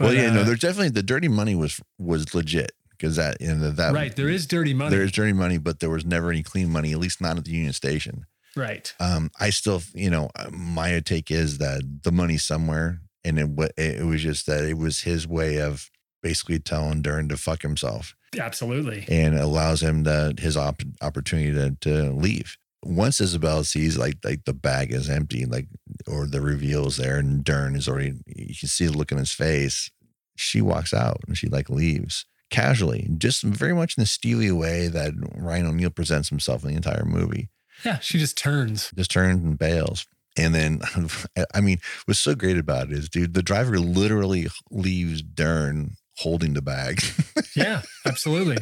well, yeah, no, uh, there's definitely the dirty money was was legit because that you know that right there is dirty money. there is dirty money, but there was never any clean money, at least not at the Union Station. right. Um, I still, you know, my take is that the money's somewhere, and it it was just that it was his way of basically telling Dern to fuck himself, Absolutely. and allows him the his op- opportunity to to leave. Once Isabel sees like like the bag is empty, like or the reveal is there, and Dern is already you can see the look in his face. She walks out and she like leaves casually, just very much in the steely way that Ryan O'Neal presents himself in the entire movie Yeah, she just turns. just turns and bails. And then, I mean, what's so great about it is, dude, the driver literally leaves Dern holding the bag. Yeah, absolutely.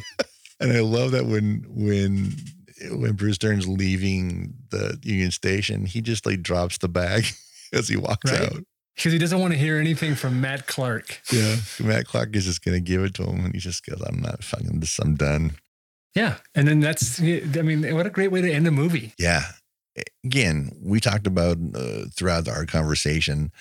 and I love that when, when, when Bruce Dern's leaving the Union Station, he just like drops the bag as he walks Right. out. Because he doesn't want to hear anything from Matt Clark. Yeah. Matt Clark is just going to give it to him. And he just goes, I'm not fucking this. I'm done. Yeah. And then that's, I mean, what a great way to end a movie. Yeah. Again, we talked about uh, throughout our conversation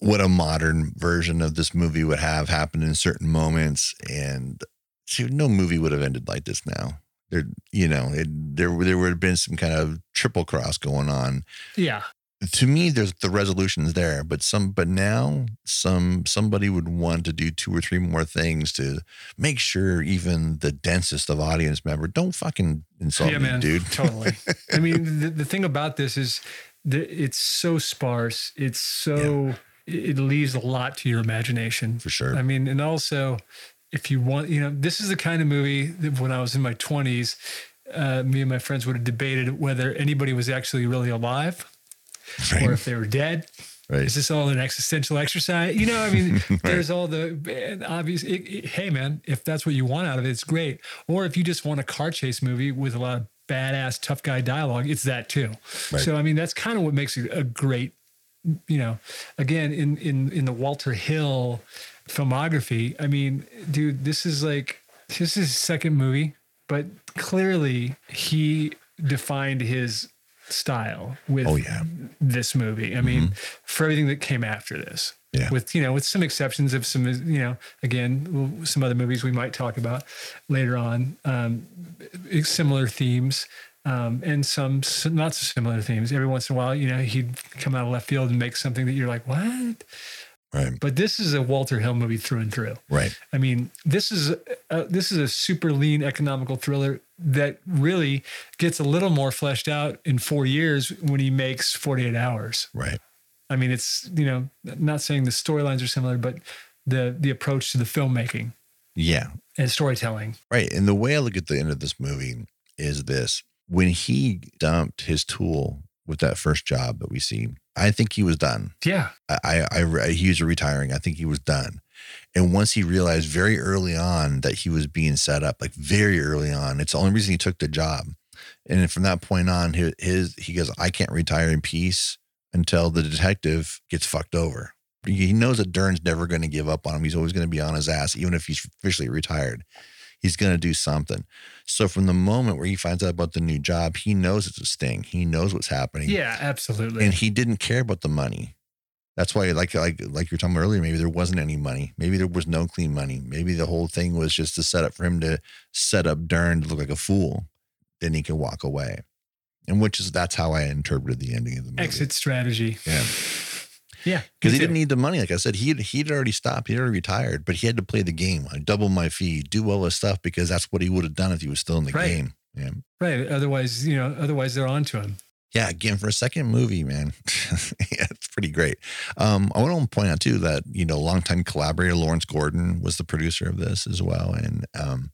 what a modern version of this movie would have happened in certain moments, and see, no movie would have ended like this now. There, you know, it, there there would have been some kind of triple cross going on. Yeah. To me, there's the resolution's there, but some, but now some somebody would want to do two or three more things to make sure even the densest of audience member don't fucking insult yeah, me, man. dude. Totally. I mean, the, the thing about this is that it's so sparse. It's so, it leaves a lot to your imagination. For sure. I mean, and also, if you want, you know, this is the kind of movie that when I was in my 20s, uh, me and my friends would have debated whether anybody was actually really alive Right. or if they were dead. Right. Is this all an existential exercise? You know, I mean, there's all the eh, obvious. It, it- hey, man, if that's what you want out of it, it's great. Or if you just want a car chase movie with a lot of badass tough guy dialogue, it's that too. Right. So, I mean, that's kind of what makes it a great. You know, again, in in in the Walter Hill filmography, I mean, dude, this is like this is his second movie, but clearly he defined his style with Oh, yeah. this movie. I mean, for everything that came after this. Yeah. With you know, with some exceptions of some you know, again, some other movies we might talk about later on, um, similar themes, um, and some not so similar themes. Every once in a while, you know, he'd come out of left field and make something that you're like, what? Right. But this is a Walter Hill movie through and through. Right. I mean, this is a, this is a super lean economical thriller that really gets a little more fleshed out in four years when he makes 48 hours. Right. I mean, it's you know, not saying the storylines are similar, but the the approach to the filmmaking Yeah. and storytelling. Right. And the way I look at the end of this movie is this when he dumped his tool with that first job that we see, I think he was done. Yeah, I, I, I he was retiring. I think he was done. And once he realized very early on that he was being set up, like very early on, it's the only reason he took the job. And from that point on, his, his he goes, I can't retire in peace until the detective gets fucked over. He knows that Dern's never going to give up on him. He's always going to be on his ass, even if he's officially retired. He's going to do something. So from the moment where he finds out about the new job, he knows it's a sting. He knows what's happening yeah, absolutely. and he didn't care about the money. That's why, like, like, like you were talking earlier, maybe there wasn't any money. Maybe there was no clean money. Maybe the whole thing was just to set up for him to set up Dern to look like a fool. Then he can walk away, and which is that's how I interpreted the ending of the movie. Exit strategy. yeah, Yeah, because he didn't need the money. Like I said, he he'd already stopped. He'd already retired, but he had to play the game. I double my fee, do all this stuff because that's what he would have done if he was still in the Right. game. Yeah, right. Otherwise, you know, otherwise they're on to him. yeah, again for a second movie, man, yeah, it's pretty great. Um, I want to point out too that you know longtime collaborator Lawrence Gordon was the producer of this as well, and um,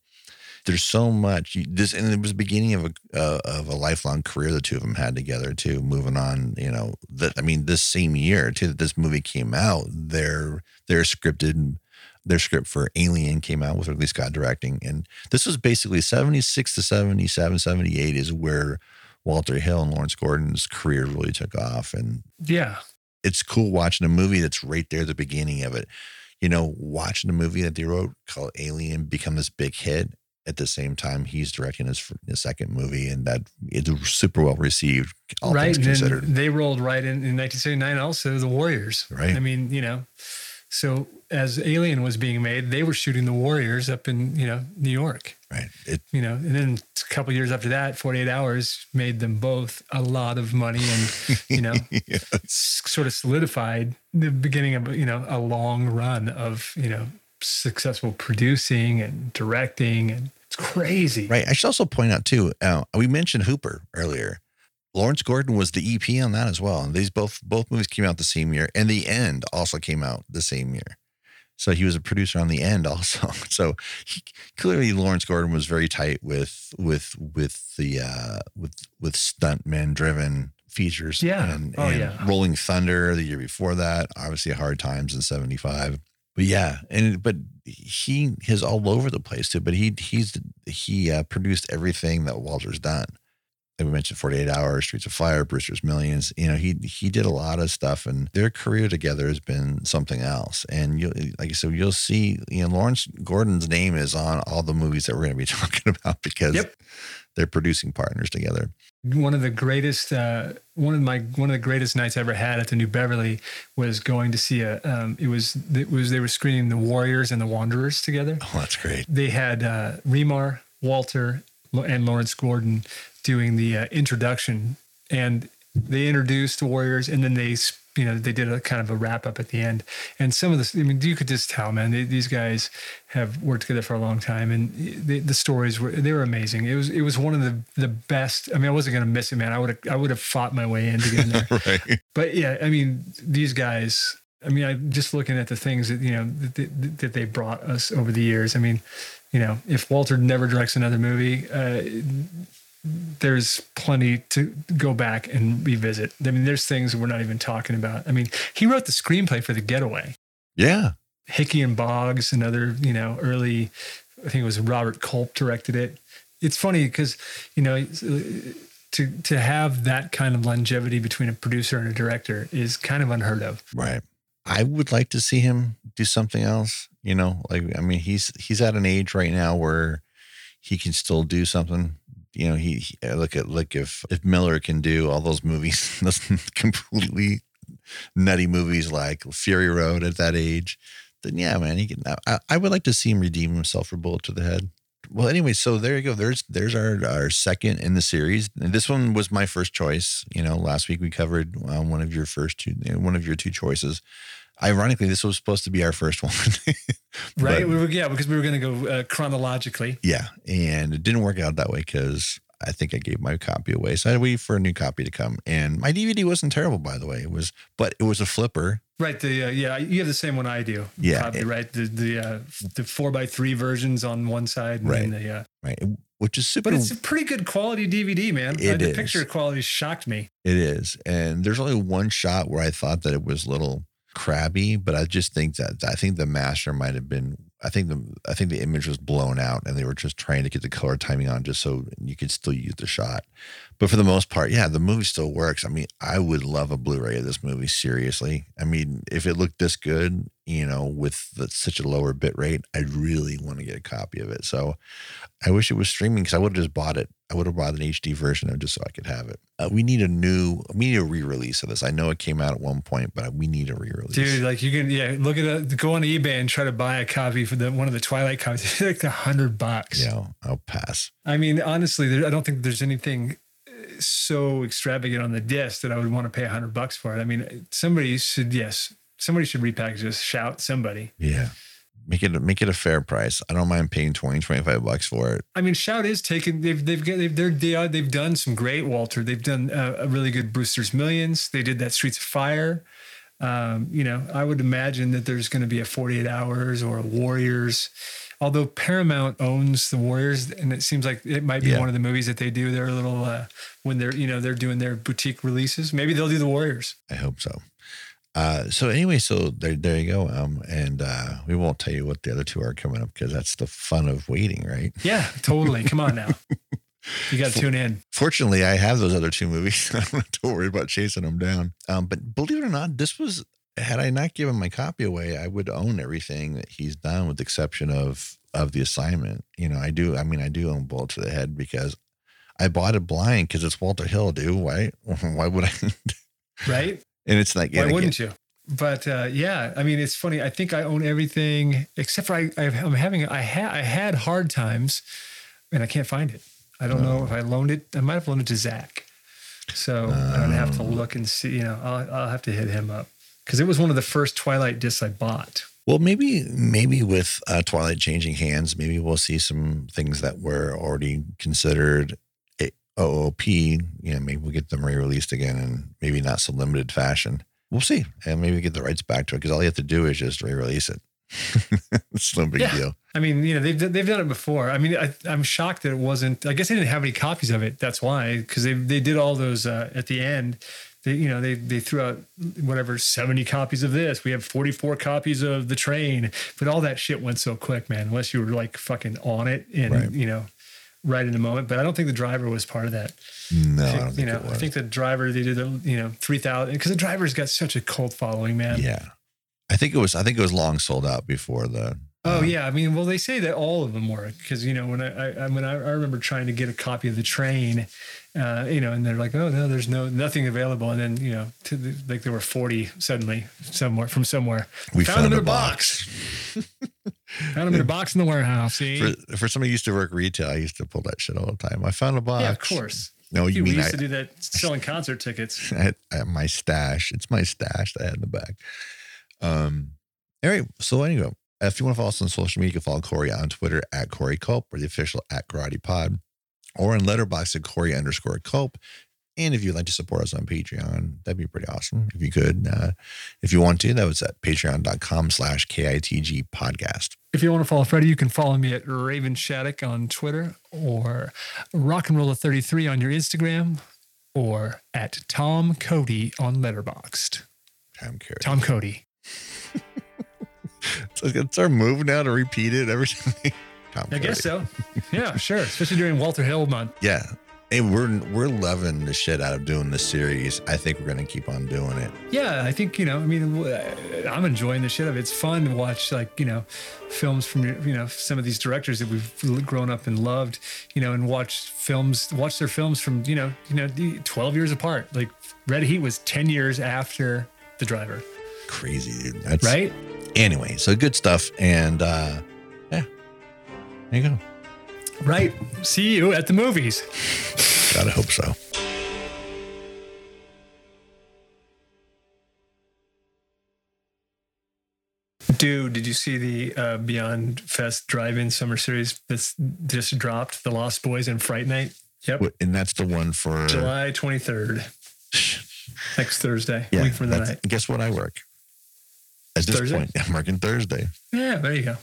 there's so much this, and it was the beginning of a uh, of a lifelong career the two of them had together too. Moving on, you know, that I mean, this same year too that this movie came out, their their scripted their script for Alien came out with Ridley Scott directing, and this was basically 76 to 77, 78 is where Walter Hill and Lawrence Gordon's career really took off. And yeah, it's cool watching a movie that's right there the beginning of it. You know, watching a movie that they wrote called Alien become this big hit at the same time he's directing his, his second movie and that it's super well received all right things considered they rolled right in in 1979 also the warriors right i mean you know so as Alien was being made, they were shooting the Warriors up in you know New York. Right. It, you know, and then a couple years after that, 48 Hours made them both a lot of money, and you know, yes. sort of solidified the beginning of you know a long run of you know successful producing and directing, and it's crazy. Right. I should also point out too. Uh, we mentioned Hooper earlier. Lawrence Gordon was the EP on that as well. And these both both movies came out the same year, and the end also came out the same year. So he was a producer on the end also. So he, clearly Lawrence Gordon was very tight with with with the uh, with with stuntmen driven features. Yeah. And, oh, and yeah. Rolling Thunder the year before that, obviously Hard Times in '75. But yeah, and but he is all over the place too. But he he's he uh, produced everything that Walter's done like we mentioned 48 hours streets of fire brewster's millions you know he he did a lot of stuff and their career together has been something else and you like i said you'll see you know lawrence gordon's name is on all the movies that we're going to be talking about because yep. they're producing partners together one of the greatest uh, one of my one of the greatest nights I ever had at the New Beverly was going to see a um, it was it was they were screening the Warriors and the Wanderers together. Oh, that's great. They had uh, Remar, Walter, and Lawrence Gordon doing the uh, introduction, and they introduced the Warriors, and then they you know they did a kind of a wrap up at the end. And some of this, I mean, you could just tell, man, they, these guys have worked together for a long time, and the, the stories were they were amazing. It was it was one of the the best. I mean, I wasn't going to miss it, man. I would have I would have fought my way in to get in there. right. But yeah, I mean, these guys. I mean, I just looking at the things that you know that, that they brought us over the years. I mean, you know, if Walter never directs another movie, uh, there's plenty to go back and revisit. I mean, there's things we're not even talking about. I mean, he wrote the screenplay for The Getaway. Yeah. Hickey and Boggs, another, you know, early, I think it was Robert Culp directed it. It's funny because, you know, to to have that kind of longevity between a producer and a director is kind of unheard of. Right. I would like to see him do something else. You know, like I mean, he's he's at an age right now where he can still do something. You know, he, he look at look if if Miller can do all those movies, those completely nutty movies like Fury Road at that age, then yeah, man, he can. I, I would like to see him redeem himself for Bullet to the Head. Well, anyway, so there you go. There's there's our our second in the series. And this one was my first choice. You know, last week we covered uh, one of your first two, one of your two choices. Ironically, this was supposed to be our first one, right? we were, yeah, because we were going to go uh, chronologically. Yeah, and it didn't work out that way because I think I gave my copy away, so I had to wait for a new copy to come. And my DVD wasn't terrible, by the way. It was, but it was a flipper. Right. The uh, yeah, you have the same one I do. Yeah. It, right. The the uh, the four by three versions on one side. right. The, uh, right. Which is super. But it's a pretty good quality DVD, man. It the is. picture quality shocked me. It is, and there's only one shot where I thought that it was little crabby, but I just think that I think the master might have been. I think the I think the image was blown out, and they were just trying to get the color timing on just so you could still use the shot. But for the most part, yeah, the movie still works. I mean, I would love a Blu-ray of this movie. Seriously, I mean, if it looked this good, you know, with the, such a lower bit rate, I really want to get a copy of it. So I wish it was streaming because I would have just bought it. I would have bought an HD version of it just so I could have it. Uh, we need a new, we need a re-release of this. I know it came out at one point, but we need a re-release. Dude, like you can, yeah, look at it. Go on eBay and try to buy a copy for the one of the Twilight copies. like a hundred bucks. Yeah, I'll pass. I mean, honestly, there, I don't think there's anything so extravagant on the disc that I would want to pay a hundred bucks for it. I mean, somebody should, yes, somebody should repackage this. Shout somebody. Yeah Make it make it a fair price. I don't mind paying 20, 25 bucks for it. I mean, Shout is taking. They've they've got they've they're, they are, they've done some great Walter. They've done uh, a really good Brewster's Millions. They did that Streets of Fire. Um, you know, I would imagine that there's going to be a 48 Hours or a Warriors. Although Paramount owns the Warriors, and it seems like it might be Yeah. one of the movies that they do. They're a little uh, when they're you know they're doing their boutique releases. Maybe they'll do the Warriors. I hope so. Uh, so anyway, so there, there you go. Um, and uh, we won't tell you what the other two are coming up because that's the fun of waiting, right? Yeah, totally. Come on now, you got to tune in. Fortunately, I have those other two movies. I don't have to worry about chasing them down. Um, but believe it or not, this was had I not given my copy away, I would own everything that he's done, with the exception of of the assignment. You know, I do. I mean, I do own Bullet to the Head because I bought it blind because it's Walter Hill, dude. Why? Why would I? Right? And it's like, Why and wouldn't you? But uh, yeah, I mean, it's funny. I think I own everything except for I, I'm having I had I had hard times, and I can't find it. I don't know if I loaned it. I might have loaned it to Zach, so I'm gonna have to look and see. You know, I'll, I'll have to hit him up because it was one of the first Twilight discs I bought. Well, maybe maybe with uh, Twilight changing hands, maybe we'll see some things that were already considered OOP. You know, maybe we'll get them re-released again, and maybe not so limited fashion. We'll see, and maybe get the rights back to it because all you have to do is just re-release it. it's no big Yeah. deal. I mean, you know, they've they've done it before. I mean, I, I'm shocked that it wasn't. I guess they didn't have any copies of it. That's why, because they they did all those uh, at the end. They you know they they threw out whatever 70 copies of this. We have 44 copies of the train, but all that shit went so quick, man. Unless you were like fucking on it and Right. you know right in the moment. But I don't think the driver was part of that. No, I think, you know, it was. I think the driver they did the you know 3,000 because the driver's got such a cult following, man. yeah, I think it was. I think it was long sold out before the. Oh uh, yeah, I mean, well, they say that all of them were because you know when I, I, I mean I, I remember trying to get a copy of the train, uh, you know, and they're like, oh no, there's no nothing available, and then you know, to the, like there were forty suddenly somewhere from somewhere. We Found found, them in a a box. Found them in a box in the warehouse. See, For, for somebody who used to work retail, I used to pull that shit all the time. I found a box. yeah, of course. No, you Dude, we used I, to do that selling concert tickets. I I my stash. It's my stash that I had in the back. Um, all right. So anyway, if you want to follow us on social media, you can follow Corey on Twitter at Corey Culp or the official at Karate Pod or in Letterboxd at Corey underscore Culp. And if you'd like to support us on Patreon, that'd be pretty awesome. If you could, uh, if you want to, that was at patreon.com slash KITG podcast. If you want to follow Freddie, you can follow me at Raven Shaddock on Twitter or Rock and Roller 33 on your Instagram or at Tom Cody on Letterboxd. Tom Cody. Tom Cody. So it's our move now to repeat it every time. Tom I guess so. Yeah, sure. Especially during Walter Hill month. Yeah. Hey, we're we're loving the shit out of doing this series. I think we're gonna keep on doing it. Yeah, I think you know. I mean, I'm enjoying the shit of it. It's fun to watch, like you know, films from you know some of these directors that we've grown up and loved. You know, and watch films, watch their films from you know, you know, 12 years apart. Like Red Heat was 10 years after The Driver, Crazy, dude. That's right? Anyway, so good stuff, and uh yeah, there you go. Right. See you at the movies. Gotta hope so. Dude, did you see the uh, Beyond Fest Drive-In Summer Series that's just dropped? The Lost Boys and Fright Night. Yep. And that's the one for July 23rd, next Thursday, Yeah, week from the night. guess what? I work. At this Thursday? point, I'm working Thursday. Yeah, there you go.